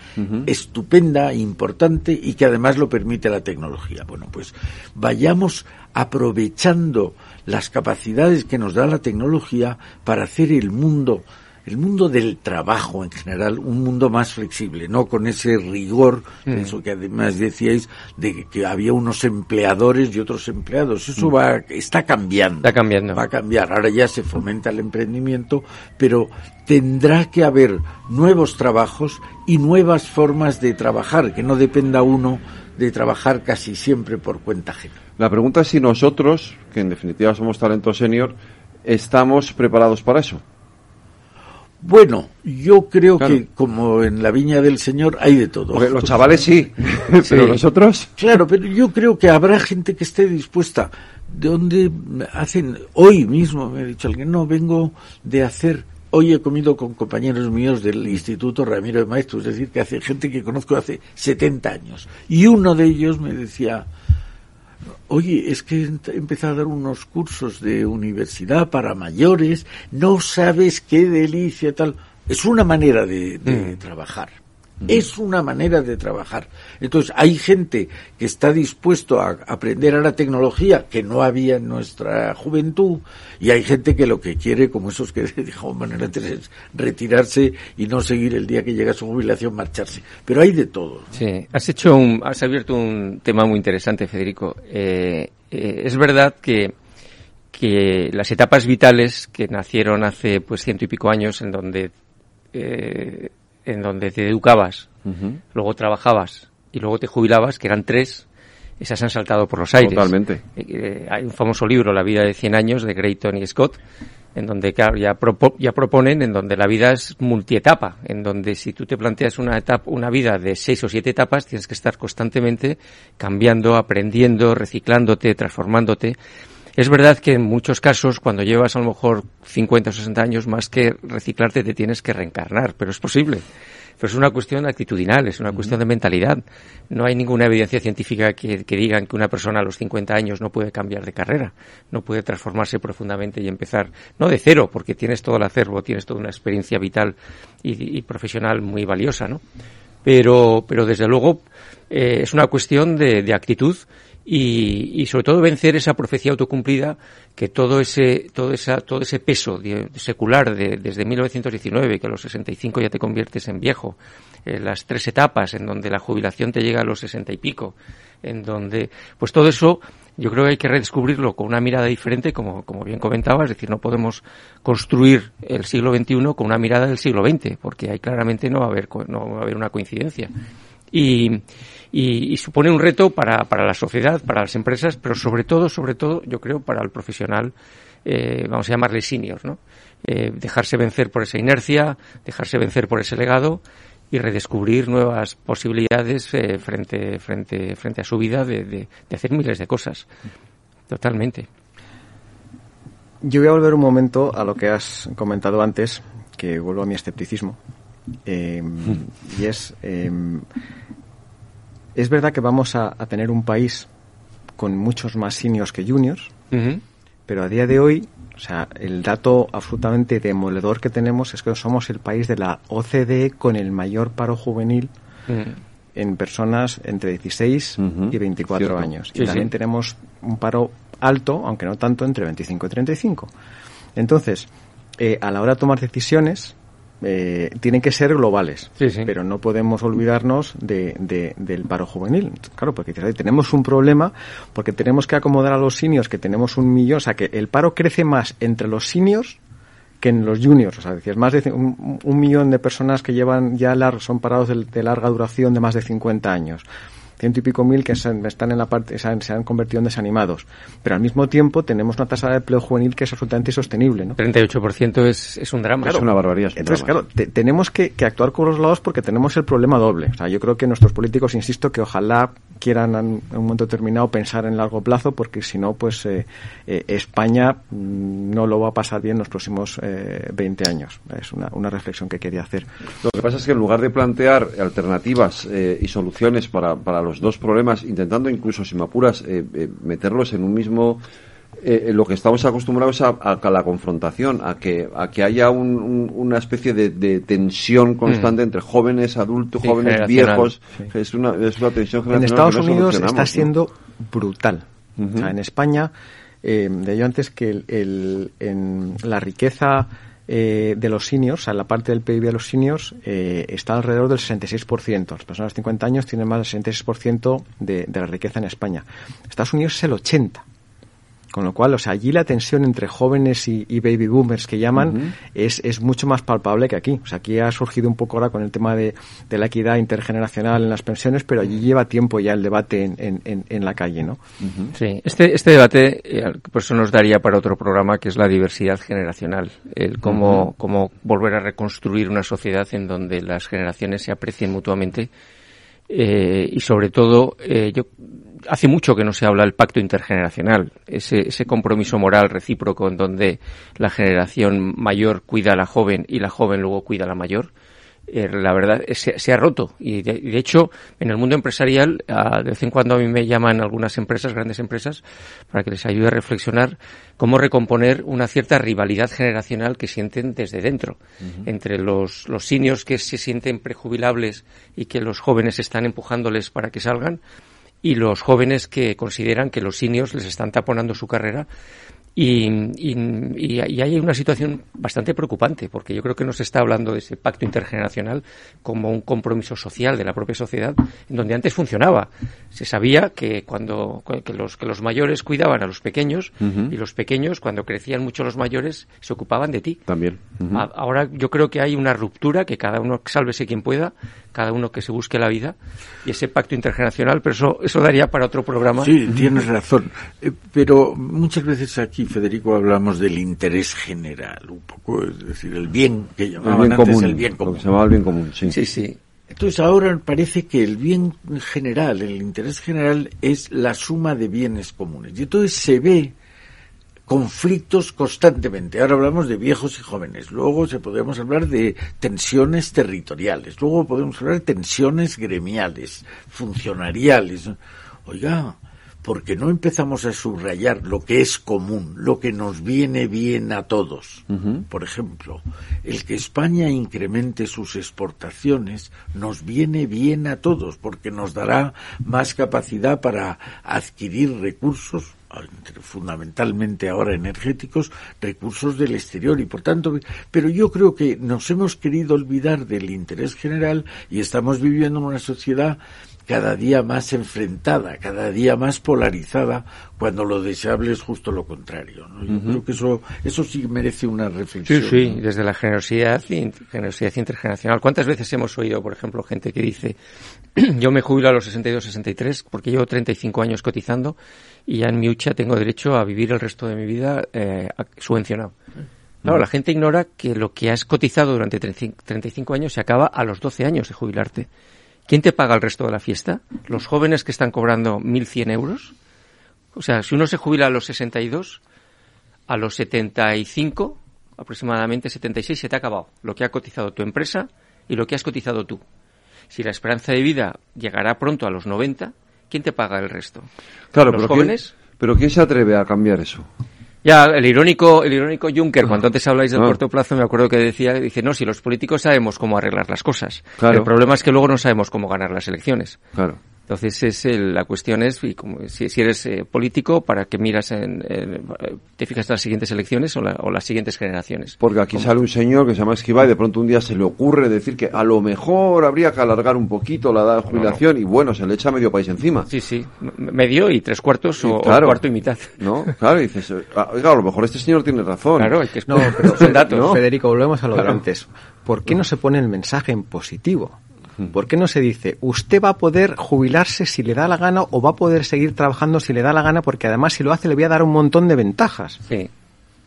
estupenda, importante y que además lo permite la tecnología. Bueno, pues vayamos aprovechando las capacidades que nos da la tecnología para hacer el mundo el mundo del trabajo en general, un mundo más flexible, no con ese rigor, Mm. eso que además decíais, de que había unos empleadores y otros empleados. Eso va, está cambiando. Está cambiando. Va a cambiar. Ahora ya se fomenta el emprendimiento, pero tendrá que haber nuevos trabajos y nuevas formas de trabajar, que no dependa uno de trabajar casi siempre por cuenta ajena. La pregunta es si nosotros, que en definitiva somos talento senior, estamos preparados para eso. Bueno, yo creo Claro. que como en la viña del Señor hay de todo. Porque los chavales sí, pero nosotros... Claro, pero yo creo que habrá gente que esté dispuesta. De donde hacen, hoy mismo me ha dicho alguien, no, vengo de hacer, hoy he comido con compañeros míos del Instituto Ramiro de Maestros, es decir, que hace gente que conozco hace 70 años. Y uno de ellos me decía, Oye, es que he empezado a dar unos cursos de universidad para mayores, no sabes qué delicia tal. Es una manera de, de trabajar. Es una manera de trabajar. Entonces, hay gente que está dispuesto a aprender a la tecnología que no había en nuestra juventud, y hay gente que lo que quiere, como esos que dijo Manuel antes, es retirarse y no seguir el día que llega su jubilación, marcharse. Pero hay de todo. ¿no? Sí, has hecho un, has abierto un tema muy interesante, Federico. Eh, eh, es verdad que que las etapas vitales que nacieron hace pues ciento y pico años, en donde eh, en donde te educabas, luego trabajabas y luego te jubilabas, que eran tres, esas han saltado por los aires. Totalmente. Eh, eh, hay un famoso libro, La vida de 100 años, de Grayton y Scott, en donde claro, ya, propo- ya proponen en donde la vida es multietapa, en donde si tú te planteas una etapa, una vida de seis o siete etapas, tienes que estar constantemente cambiando, aprendiendo, reciclándote, transformándote. Es verdad que en muchos casos, cuando llevas a lo mejor 50 o 60 años, más que reciclarte, te tienes que reencarnar, pero es posible. Pero es una cuestión actitudinal, es una cuestión de mentalidad. No hay ninguna evidencia científica que, que digan que una persona a los 50 años no puede cambiar de carrera, no puede transformarse profundamente y empezar, no de cero, porque tienes todo el acervo, tienes toda una experiencia vital y, y profesional muy valiosa, ¿no? Pero, pero desde luego eh, es una cuestión de, de actitud y, y sobre todo vencer esa profecía autocumplida que todo ese todo esa todo ese peso secular de- desde 1919 que a los 65 ya te conviertes en viejo eh, las tres etapas en donde la jubilación te llega a los 60 y pico en donde pues todo eso yo creo que hay que redescubrirlo con una mirada diferente como como bien comentabas es decir no podemos construir el siglo XXI con una mirada del siglo XX porque ahí claramente no va a haber no va a haber una coincidencia. Y, y, y supone un reto para, para la sociedad, para las empresas, pero sobre todo, sobre todo, yo creo, para el profesional, eh, vamos a llamarle senior, ¿no? Eh, dejarse vencer por esa inercia, dejarse vencer por ese legado y redescubrir nuevas posibilidades eh, frente, frente, frente a su vida de, de, de hacer miles de cosas. Totalmente. Yo voy a volver un momento a lo que has comentado antes, que vuelvo a mi escepticismo. Eh, y es, eh, es verdad que vamos a, a tener un país con muchos más seniors que juniors, pero a día de hoy, o sea, el dato absolutamente demoledor que tenemos es que somos el país de la OCDE con el mayor paro juvenil en personas entre 16 Ujú, y 24 cierto. años. Sí, y también sí. tenemos un paro alto, aunque no tanto, entre 25 y 35. Entonces, eh, a la hora de tomar decisiones, eh, tienen que ser globales, Sí, sí. pero no podemos olvidarnos de, de- del paro juvenil. Claro, porque dices, "Ay, tenemos un problema porque tenemos que acomodar a los seniors, que tenemos un millón, o sea, que el paro crece más entre los seniors que en los juniors, o sea, decías, más de un, un millón de personas que llevan ya lar- son parados de, de larga duración de más de 50 años. Ciento y pico mil que se- están en la parte, se han, se han convertido en desanimados. Pero al mismo tiempo tenemos una tasa de empleo juvenil que es absolutamente insostenible, ¿no? 38% es, es un drama. Es una barbaridad. es un Entonces, drama. claro, te- tenemos que, que actuar con los lados porque tenemos el problema doble. O sea, yo creo que nuestros políticos, insisto, que ojalá quieran en un momento determinado pensar en largo plazo porque si no, pues eh, eh, España mm, no lo va a pasar bien los próximos eh, 20 años. Es una, una reflexión que quería hacer. Lo que pasa es que en lugar de plantear alternativas eh, y soluciones para, para los dos problemas, intentando incluso, si me apuras, eh, eh, meterlos en un mismo... eh, lo que estamos acostumbrados a, a la confrontación, a que, a que haya un- un- una especie de, de tensión constante entre jóvenes, adultos, Sí, jóvenes, viejos. Es, una, es una tensión En generacional Estados que no Unidos está ¿no? siendo brutal. Ujú. O sea, en España, eh, de yo antes que el, el- en la riqueza eh, de los seniors, o sea, la parte del PIB de los seniors, eh, está alrededor del 66%. Las personas de 50 años tienen más del 66% de, de la riqueza en España. Estados Unidos es el 80%. Con lo cual, o sea, allí la tensión entre jóvenes y, y baby boomers que llaman es, es mucho más palpable que aquí. O sea, aquí ha surgido un poco ahora con el tema de, de la equidad intergeneracional en las pensiones, pero allí lleva tiempo ya el debate en, en, en, en la calle, ¿no? Sí, este, este debate, por eso nos daría para otro programa, que es la diversidad generacional. El cómo, cómo volver a reconstruir una sociedad en donde las generaciones se aprecien mutuamente. eh, y sobre todo, eh, yo hace mucho que no se habla del pacto intergeneracional, ese, ese compromiso moral recíproco en donde la generación mayor cuida a la joven y la joven luego cuida a la mayor. Eh, la verdad es- se, se ha roto y de, de hecho en el mundo empresarial de vez en cuando a mí me llaman algunas empresas grandes empresas para que les ayude a reflexionar cómo recomponer una cierta rivalidad generacional que sienten desde dentro entre los los seniors que se sienten prejubilables y que los jóvenes están empujándoles para que salgan y los jóvenes que consideran que los seniors les están taponando su carrera y, y- y- hay una situación bastante preocupante, porque yo creo que no se está hablando de ese pacto intergeneracional como un compromiso social de la propia sociedad, en donde antes funcionaba. Se sabía que cuando que los, que los mayores cuidaban a los pequeños y los pequeños, cuando crecían mucho los mayores, se ocupaban de ti. También. Ahora yo creo que hay una ruptura, que cada uno sálvese quien pueda, cada uno que se busque la vida, y ese pacto intergeneracional, pero eso, eso daría para otro programa. Sí, tienes razón. Eh, Pero muchas veces aquí, Federico, hablamos del interés general, un poco, es decir, el bien que El llamaban bien antes común. el bien Lo común. que se llamaba el bien común, sí. Sí, sí. Entonces ahora parece que el bien general, el interés general es la suma de bienes comunes. Y entonces se ve conflictos constantemente. Ahora hablamos de viejos y jóvenes. Luego se podemos hablar de tensiones territoriales. Luego podemos hablar de tensiones gremiales, funcionariales. Oiga, ¿por qué no empezamos a subrayar lo que es común, lo que nos viene bien a todos? Por ejemplo, el que España incremente sus exportaciones nos viene bien a todos porque nos dará más capacidad para adquirir recursos fundamentalmente ahora energéticos, recursos del exterior y por tanto, pero yo creo que nos hemos querido olvidar del interés general y estamos viviendo en una sociedad cada día más enfrentada, cada día más polarizada, cuando lo deseable es justo lo contrario. ¿no? Yo creo que eso, eso sí merece una Sí, reflexión. sí, ¿no? desde la generosidad, generosidad intergeneracional. ¿Cuántas veces hemos oído, por ejemplo, gente que dice, yo me jubilo a los 62, 63 porque llevo 35 años cotizando y ya en mi hucha tengo derecho a vivir el resto de mi vida eh, subvencionado? Claro, la gente ignora que lo que has cotizado durante 35 35 años se acaba a los 12 años de jubilarte. ¿Quién te paga el resto de la fiesta? ¿Los jóvenes que están cobrando 1.100 euros? O sea, si uno se jubila a los 62, a los 75, aproximadamente 76, se te ha acabado lo que ha cotizado tu empresa y lo que has cotizado tú. Si la esperanza de vida llegará pronto a los 90, ¿quién te paga el resto? Claro, ¿Los pero ¿quién- jóvenes? pero ¿quién se atreve a cambiar eso? Ya, el irónico, el irónico Juncker, cuando antes habláis del Ah. corto plazo, me acuerdo que decía, dice, no, si los políticos sabemos cómo arreglar las cosas. Claro. El problema es que luego no sabemos cómo ganar las elecciones. Claro. Entonces es el- la cuestión es y como, si, si eres eh, político para que miras en, en- te fijas en las siguientes elecciones o, la- o las siguientes generaciones. Porque aquí sale un señor que se llama Esquiva y de pronto un día se le ocurre decir que a lo mejor habría que alargar un poquito la edad de jubilación y bueno, se le echa medio país encima. Sí, sí, medio y tres cuartos o, cuarto y mitad. ¿No? Claro, y dices, ah, oiga, a lo mejor este señor tiene razón. Claro, hay que No, pero son datos. no, Federico, volvemos a lo de Claro. antes. ¿Por qué no se pone el mensaje en positivo? ¿Por qué no se dice, usted va a poder jubilarse si le da la gana o va a poder seguir trabajando si le da la gana porque además si lo hace le voy a dar un montón de ventajas? Sí.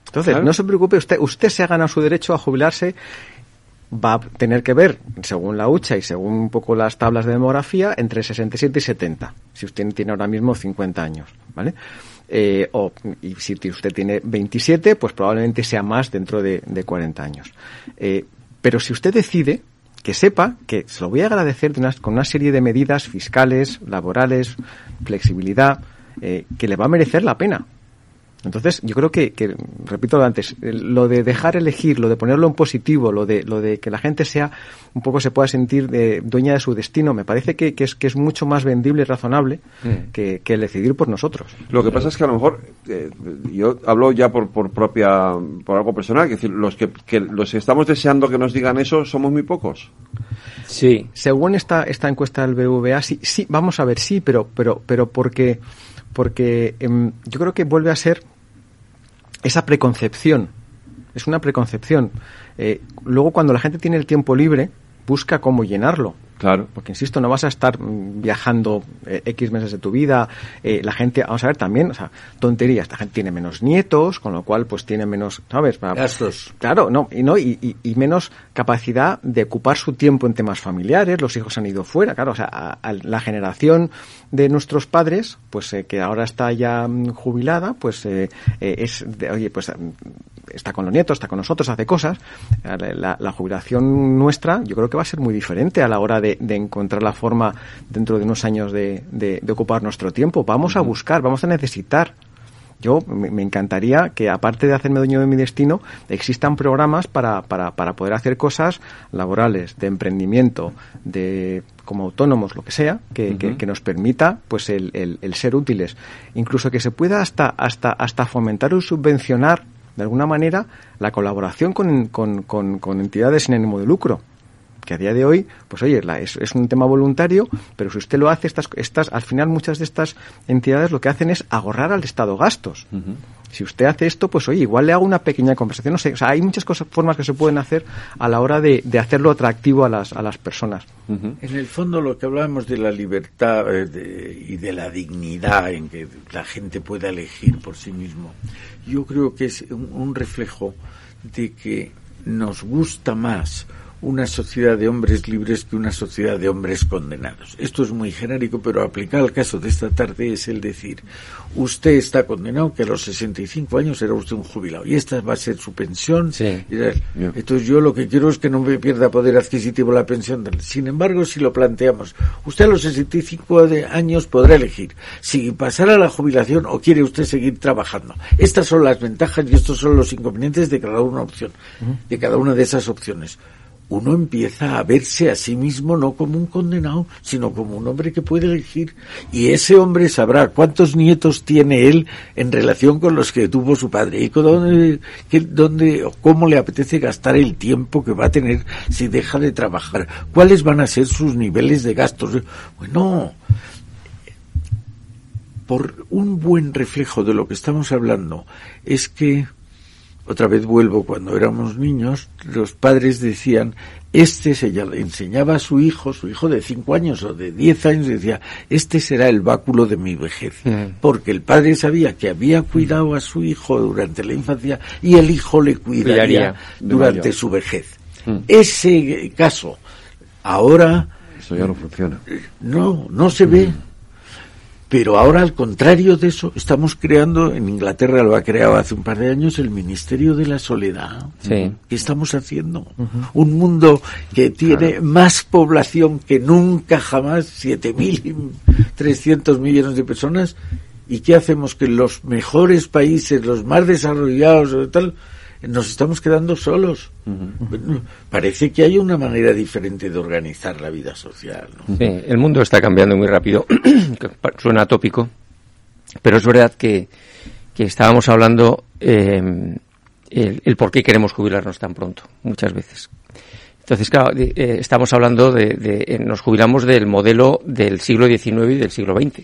Entonces, Claro. no se preocupe usted, usted se ha ganado su derecho a jubilarse, va a tener que ver, según la hucha y según un poco las tablas de demografía, entre 67 y 70, si usted tiene ahora mismo 50 años, ¿vale? Eh, o, y si usted tiene 27, pues probablemente sea más dentro de, de 40 años. Eh, pero si usted decide, que sepa que se lo voy a agradecer de unas- con una serie de medidas fiscales, laborales, flexibilidad, eh, que le va a merecer la pena. Entonces, yo creo que, que, repito lo antes, lo de dejar elegir, lo de ponerlo en positivo, lo de, lo de que la gente sea, un poco se pueda sentir de, dueña de su destino, me parece que, que, es, que es mucho más vendible y razonable mm. que, que, el decidir por nosotros. Lo que pasa es que a lo mejor, eh, yo hablo ya por, por propia, por algo personal, es decir, los que, que los que estamos deseando que nos digan eso somos muy pocos. Sí. Según esta, esta encuesta del BVA, sí, sí, vamos a ver, sí, pero, pero, pero porque porque em, yo creo que vuelve a ser esa preconcepción. Es una preconcepción. Eh, luego, cuando la gente tiene el tiempo libre, busca cómo llenarlo. Claro. Porque, insisto, no vas a estar viajando eh, X meses de tu vida. Eh, la gente, vamos a ver también, o sea, tonterías. La gente tiene menos nietos, con lo cual, pues tiene menos, ¿sabes? Gastos. Claro, no, y, no y, y, menos capacidad de ocupar su tiempo en temas familiares. Los hijos han ido fuera, claro. O sea, la generación de nuestros padres, pues eh, que ahora está ya mm, jubilada, pues es, de, oye, pues está con los nietos, está con nosotros, hace cosas. La, la, jubilación nuestra, yo creo que va a ser muy diferente a la hora de, de encontrar la forma dentro de unos años de, de, de ocupar nuestro tiempo. Vamos a buscar, vamos a necesitar yo me, encantaría que, aparte de hacerme dueño de mi destino, existan programas para, para, para poder hacer cosas laborales, de emprendimiento, de como autónomos, lo que sea, que, que, nos permita pues el, el, el, ser útiles. Incluso que se pueda hasta, hasta, hasta fomentar o subvencionar de alguna manera, la colaboración con, con, con, entidades sin ánimo de lucro que a día de hoy, pues oye, la, es, un tema voluntario, pero si usted lo hace, estas, estas, al final muchas de estas entidades lo que hacen es ahorrar al Estado gastos. Si usted hace esto, pues oye, igual le hago una pequeña conversación. No sé, o sea, hay muchas cosas, formas que se pueden hacer a la hora de, de hacerlo atractivo a las, a las personas. En el fondo, lo que hablábamos de la libertad eh, y de la dignidad en que la gente pueda elegir por sí mismo, yo creo que es un reflejo de que nos gusta más una sociedad de hombres libres que una sociedad de hombres condenados. Esto es muy genérico, pero aplicado al caso de esta tarde es el decir, usted está condenado que a los 65 años era usted un jubilado y esta va a ser su pensión. Sí. Entonces yo lo que quiero es que no me pierda poder adquisitivo la pensión. Sin embargo, si lo planteamos, usted a los 65 años podrá elegir si pasar a la jubilación o quiere usted seguir trabajando. Estas son las ventajas y estos son los inconvenientes de cada una opción, de cada una de esas opciones uno empieza a verse a sí mismo no como un condenado, sino como un hombre que puede elegir. Y ese hombre sabrá cuántos nietos tiene él en relación con los que tuvo su padre y dónde, dónde, cómo le apetece gastar el tiempo que va a tener si deja de trabajar. ¿Cuáles van a ser sus niveles de gastos? Bueno, por un buen reflejo de lo que estamos hablando es que otra vez vuelvo, cuando éramos niños, los padres decían, este se enseñaba a su hijo, su hijo de cinco años o de diez años, decía, este será el báculo de mi vejez. Mm. Porque el padre sabía que había cuidado a su hijo durante la infancia y el hijo le cuidaría, durante su vejez. Mm. Ese caso, ahora... Eso ya no funciona. No, no se ve. Mm. Pero ahora, al contrario de eso, estamos creando, en Inglaterra lo ha creado hace un par de años, el Ministerio de la Soledad. Sí. ¿Qué estamos haciendo? Un mundo que tiene más población que nunca jamás, 7.300 millones de personas. ¿Y qué hacemos? Que los mejores países, los más desarrollados, tal, nos estamos quedando solos. Parece que hay una manera diferente de organizar la vida social. Sí, el mundo está cambiando muy rápido. Suena tópico, pero es verdad que, que estábamos hablando eh, el, por qué queremos jubilarnos tan pronto, muchas veces. Entonces, claro, eh, estamos hablando de, de, eh, nos jubilamos del modelo del siglo XIX y del siglo XX,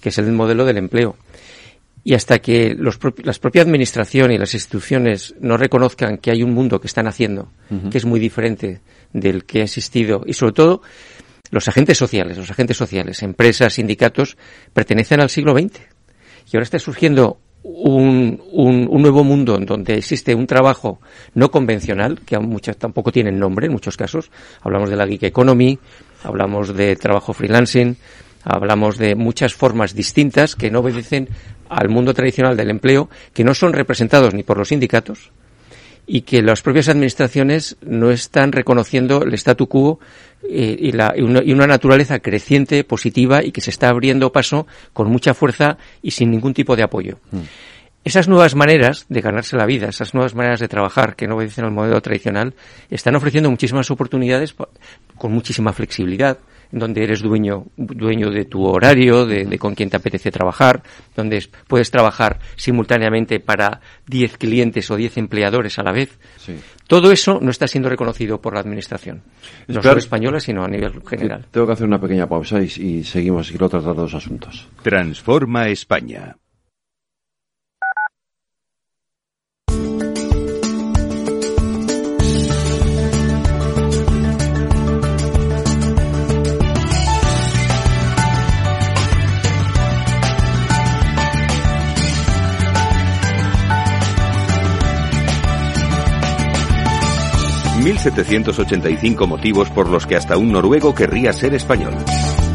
que es el modelo del empleo. Y hasta que los las propia administración y las instituciones no reconozcan que hay un mundo que están haciendo, que es muy diferente del que ha existido, y sobre todo los agentes sociales, los agentes sociales, empresas, sindicatos, pertenecen al siglo XX. Y ahora está surgiendo un, un, un, nuevo mundo en donde existe un trabajo no convencional, que aún muchas tampoco tienen nombre en muchos casos. Hablamos de la geek economy, hablamos de trabajo freelancing, hablamos de muchas formas distintas que no obedecen al mundo tradicional del empleo, que no son representados ni por los sindicatos y que las propias administraciones no están reconociendo el statu quo eh, y, la, y, una, y, una, naturaleza creciente, positiva y que se está abriendo paso con mucha fuerza y sin ningún tipo de apoyo. Mm. esas nuevas maneras de ganarse la vida, esas nuevas maneras de trabajar que no obedecen al modelo tradicional, están ofreciendo muchísimas oportunidades con muchísima flexibilidad, donde eres dueño, dueño de tu horario, de, con quién te apetece trabajar, donde puedes trabajar simultáneamente para 10 clientes o 10 empleadores a la vez. Todo eso no está siendo reconocido por la Administración, no solo española, sino a nivel general. Tengo que hacer una pequeña pausa y, y seguimos y quiero tratar dos asuntos. Transforma España. 1785 motivos por los que hasta un noruego querría ser español.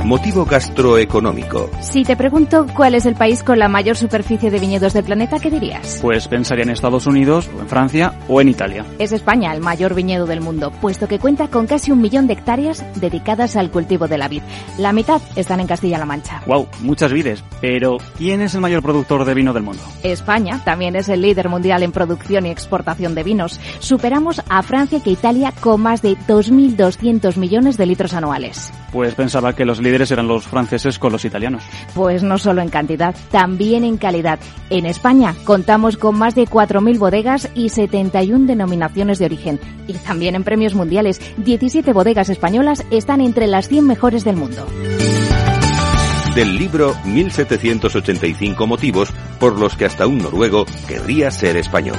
Motivo gastroeconómico. Si te pregunto cuál es el país con la mayor superficie de viñedos del planeta, ¿qué dirías? Pues pensaría en Estados Unidos, o en Francia, o en Italia. Es España el mayor viñedo del mundo, puesto que cuenta con casi un millón de hectáreas dedicadas al cultivo de la vid. La mitad están en Castilla-La Mancha. Wow, muchas vides. Pero ¿quién es el mayor productor de vino del mundo? España también es el líder mundial en producción y exportación de vinos. Superamos a Francia y Italia con más de 2.200 millones de litros anuales. Pues pensaba que los líderes eran los franceses con los italianos. Pues no solo en cantidad, también en calidad. En España contamos con más de 4.000 bodegas y 71 denominaciones de origen. Y también en premios mundiales, 17 bodegas españolas están entre las 100 mejores del mundo. Del libro 1785 motivos por los que hasta un noruego querría ser español.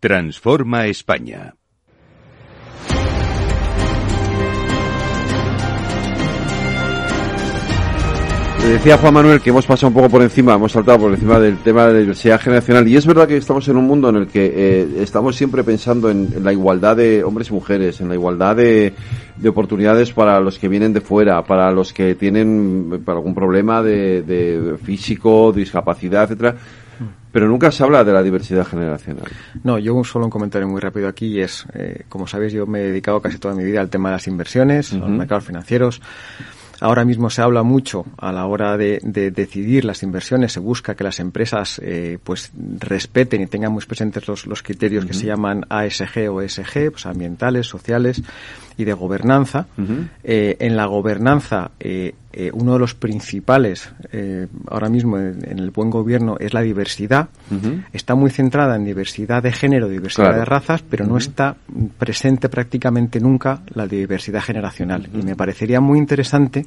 Transforma España. Decía Juan Manuel que hemos pasado un poco por encima, hemos saltado por encima del tema de la diversidad generacional y es verdad que estamos en un mundo en el que eh, estamos siempre pensando en, la igualdad de hombres y mujeres, en la igualdad de, oportunidades para los que vienen de fuera, para los que tienen algún problema de, de físico, discapacidad, etcétera pero nunca se habla de la diversidad generacional. No, yo solo un comentario muy rápido aquí es, eh, como sabéis, yo me he dedicado casi toda mi vida al tema de las inversiones, a los mercados financieros. Ahora mismo se habla mucho a la hora de, decidir las inversiones, se busca que las empresas eh, pues respeten y tengan muy presentes los, los criterios que se llaman ASG o ESG, pues ambientales, sociales y de gobernanza. Eh, en la gobernanza, eh, uno de los principales ahora mismo en, el buen gobierno es la diversidad. Está muy centrada en diversidad de género, diversidad de razas, pero no está presente prácticamente nunca la diversidad generacional. Y me parecería muy interesante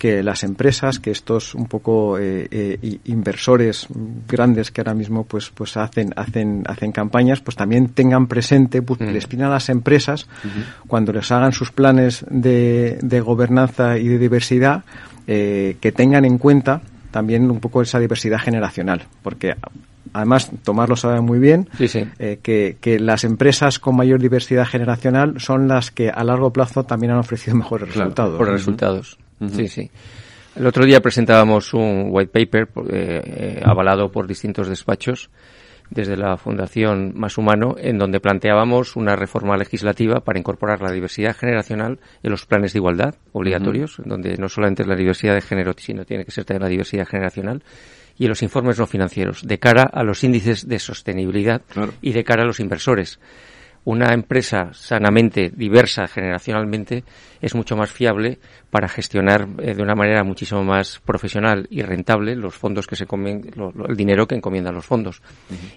que las empresas, que estos un poco eh, eh, inversores grandes que ahora mismo pues pues hacen hacen hacen campañas, pues también tengan presente, pues les piden a las empresas cuando les hagan sus planes de, de gobernanza y de diversidad eh, que tengan en cuenta también un poco esa diversidad generacional, porque además Tomás lo sabe muy bien, que, que, las empresas con mayor diversidad generacional son las que a largo plazo también han ofrecido mejores resultados. Por resultados. Sí, sí. El otro día presentábamos un white paper eh, eh, avalado por distintos despachos desde la Fundación Más Humano, en donde planteábamos una reforma legislativa para incorporar la diversidad generacional en los planes de igualdad obligatorios, donde no solamente es la diversidad de género, sino tiene que ser también la diversidad generacional, y en los informes no financieros, de cara a los índices de sostenibilidad y de cara a los inversores una empresa sanamente diversa generacionalmente es mucho más fiable para gestionar eh, de una manera muchísimo más profesional y rentable los fondos que se el dinero que encomiendan los fondos.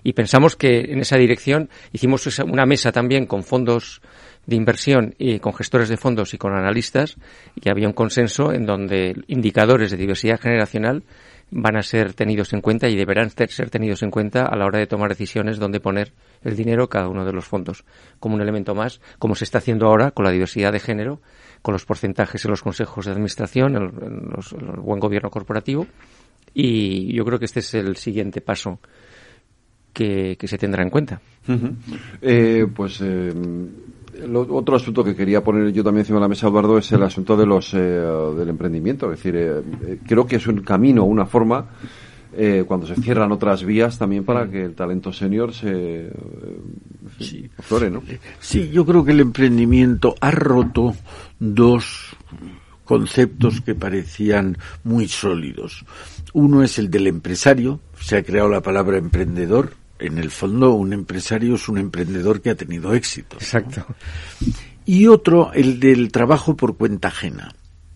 Y pensamos que en esa dirección hicimos una mesa también con fondos de inversión y con gestores de fondos y con analistas y había un consenso en donde indicadores de diversidad generacional van a ser tenidos en cuenta y deberán ser tenidos en cuenta a la hora de tomar decisiones dónde poner el dinero cada uno de los fondos, como un elemento más, como se está haciendo ahora con la diversidad de género, con los porcentajes en los consejos de administración, en, el buen gobierno corporativo. Y yo creo que este es el siguiente paso que, se tendrá en cuenta. Eh, pues eh, otro asunto que quería poner yo también encima de la mesa, Eduardo, es el asunto de los, eh, del emprendimiento. Es decir, eh, eh, creo que es un camino, una forma eh, cuando se cierran otras vías también para que el talento senior se eh, Sí. flore, ¿no? Sí, yo creo que el emprendimiento ha roto dos conceptos que parecían muy sólidos. Uno es el del empresario, se ha creado la palabra emprendedor. En el fondo, un empresario es un emprendedor que ha tenido éxito. Exacto. Y otro, el del trabajo por cuenta ajena.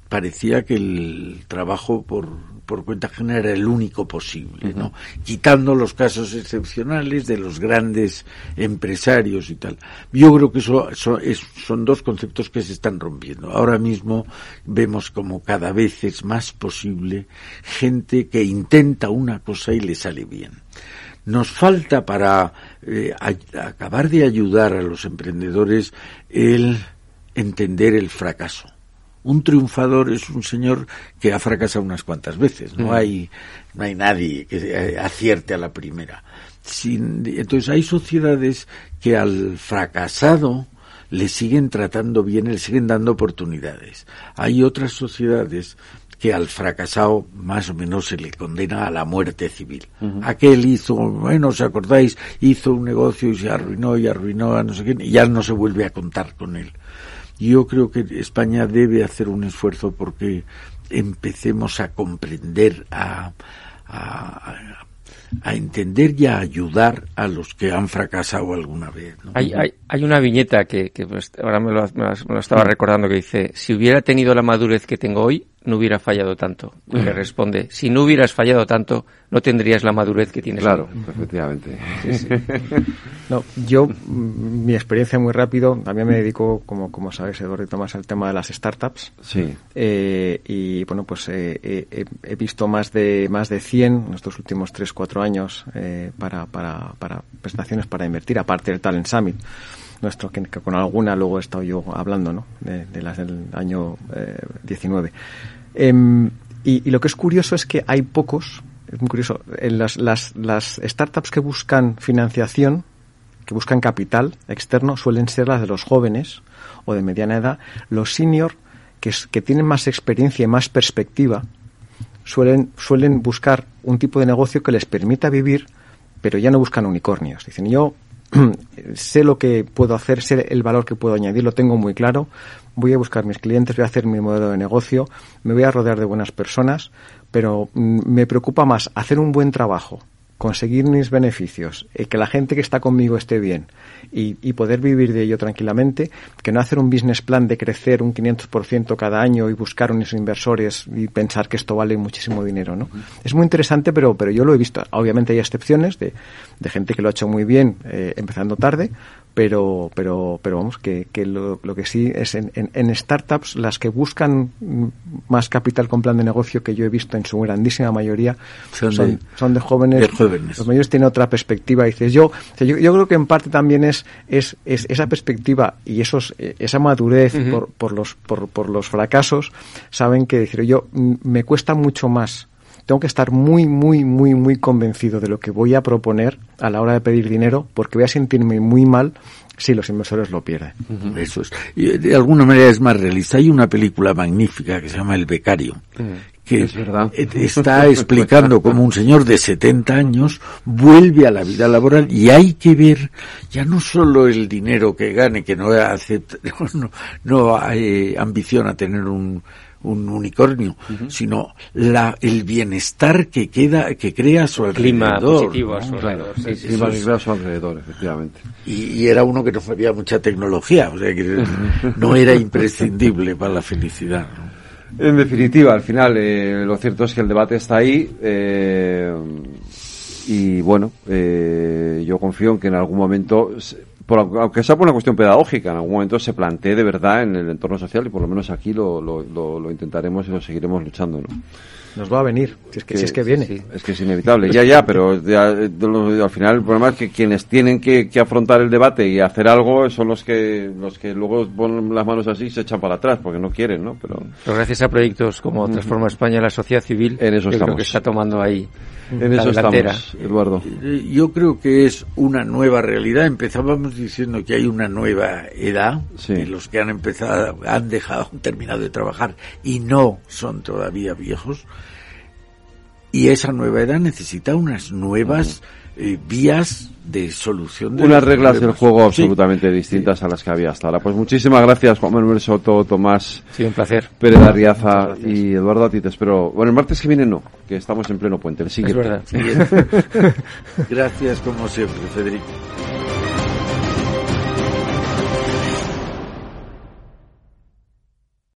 Parecía que el trabajo por, por cuenta ajena era el único posible, ¿no? Quitando los casos excepcionales de los grandes empresarios y tal. Yo creo que eso, eso es- son dos conceptos que se están rompiendo. Ahora mismo vemos como cada vez es más posible gente que intenta una cosa y le sale bien. Nos falta para eh, acabar de ayudar a los emprendedores el entender el fracaso. Un triunfador es un señor que ha fracasado unas cuantas veces. No hay, no hay nadie que eh, acierte a la primera. Sin- entonces hay sociedades que al fracasado le siguen tratando bien, le siguen dando oportunidades. Hay otras sociedades que al fracasado más o menos se le condena a la muerte civil. Aquel hizo, bueno, ¿os acordáis? Hizo un negocio y se arruinó y arruinó a no sé quién y ya no se vuelve a contar con él. Yo creo que España debe hacer un esfuerzo porque empecemos a comprender, a, a, a entender y a ayudar a los que han fracasado alguna vez. ¿no? Hay, hay, hay una viñeta que, que pues, ahora me lo, me lo- me lo estaba recordando que dice, si hubiera tenido la madurez que tengo hoy, no hubiera fallado tanto. Y le responde, si no hubieras fallado tanto, no tendrías la madurez que tienes Claro, hoy. efectivamente. No, yo, mm, mi experiencia muy rápido, también me dedico, como, como sabes, Eduardo y Tomás, al tema de las startups. Sí. Eh, y bueno, pues eh, eh, he, visto más de más de 100 en estos últimos 3-4 años eh, para, para, para prestaciones para invertir, aparte del Talent Summit, nuestro que, que con alguna luego he estado yo hablando, ¿no? De, de las del año eh, 19. Em, y, lo que es curioso es que hay pocos, es muy curioso, en las, las, las startups que buscan financiación, que buscan capital externo, suelen ser las de los jóvenes o de mediana edad. Los senior, que, que tienen más experiencia y más perspectiva, suelen, suelen buscar un tipo de negocio que les permita vivir, pero ya no buscan unicornios. Dicen, yo sé lo que puedo hacer, sé el valor que puedo añadir, lo tengo muy claro, voy a buscar mis clientes, voy a hacer mi modelo de negocio, me voy a rodear de buenas personas, pero mm, me preocupa más hacer un buen trabajo, conseguir mis beneficios, eh, que la gente que está conmigo esté bien y, y poder vivir de ello tranquilamente, que no hacer un business plan de crecer un 500% cada año y buscar unos inversores y pensar que esto vale muchísimo dinero, ¿no? Es muy interesante, pero, pero yo lo he visto. Obviamente hay excepciones de, de gente que lo ha hecho muy bien eh, empezando tarde, pero, pero, pero vamos, que, que lo, lo que sí es en, en, en startups, las que buscan más capital con plan de negocio que yo he visto en su grandísima mayoría Son son, de- son de jóvenes. de jóvenes. Los mayores tienen otra perspectiva. Dices, yo, yo, yo creo que en parte también es, es, es esa perspectiva y esos, eh, esa madurez por, por, los, por, por los fracasos, saben que decir, yo mm, me cuesta mucho más. Tengo que estar muy, muy, muy, muy convencido de lo que voy a proponer a la hora de pedir dinero, porque voy a sentirme muy mal si los inversores lo pierden. Eso es. Y de alguna manera es más realista. Hay una película magnífica que se llama El Becario, que Es verdad. eh, está explicando cómo un señor de 70 años vuelve a la vida laboral y hay que ver ya no solo el dinero que gane, que no acepta, no, no eh, ambiciona tener un un unicornio, sino la, el bienestar que queda, que crea a su Clima alrededor. positivo a su alrededor. Sí, sí, Y sí. más que a su alrededor, efectivamente. y, y era uno que no sabía mucha tecnología, o sea que no era imprescindible para la felicidad. ¿no? En definitiva, al final, eh, lo cierto es que el debate está ahí. eh, y bueno, eh, yo confío en que en algún momento, por, aunque sea por una cuestión pedagógica, en algún momento se plantee de verdad en el entorno social y por lo menos aquí lo, lo, lo- lo intentaremos y lo seguiremos luchando. ¿no? Nos va a venir, si es que, si es que viene. Sí, es que es inevitable. Ya, ya, pero ya, de lo- al final el problema es que quienes tienen que, que afrontar el debate y hacer algo son los que los que luego ponen las manos así y se echan para atrás porque no quieren, ¿no? Pero Pero gracias a proyectos como Transforma España, la sociedad civil, En eso yo creo estamos. que está tomando ahí en eso delantera. estamos, Eduardo. Eh, Yo creo que es una nueva realidad. Empezábamos diciendo que hay una nueva edad, Sí. y los que han empezado, han dejado, han terminado de trabajar y no son todavía viejos. y esa nueva edad necesita unas nuevas eh, vías de solución de Unas reglas del juego Sí. absolutamente distintas a las que había hasta ahora. Pues muchísimas gracias, Juan Manuel Soto, Tomás Sí, un placer. Pérez Arriaza y Eduardo a ti te espero. Bueno, el martes que viene no, que estamos en pleno puente. El Es siguiente. verdad. Gracias como siempre, Federico.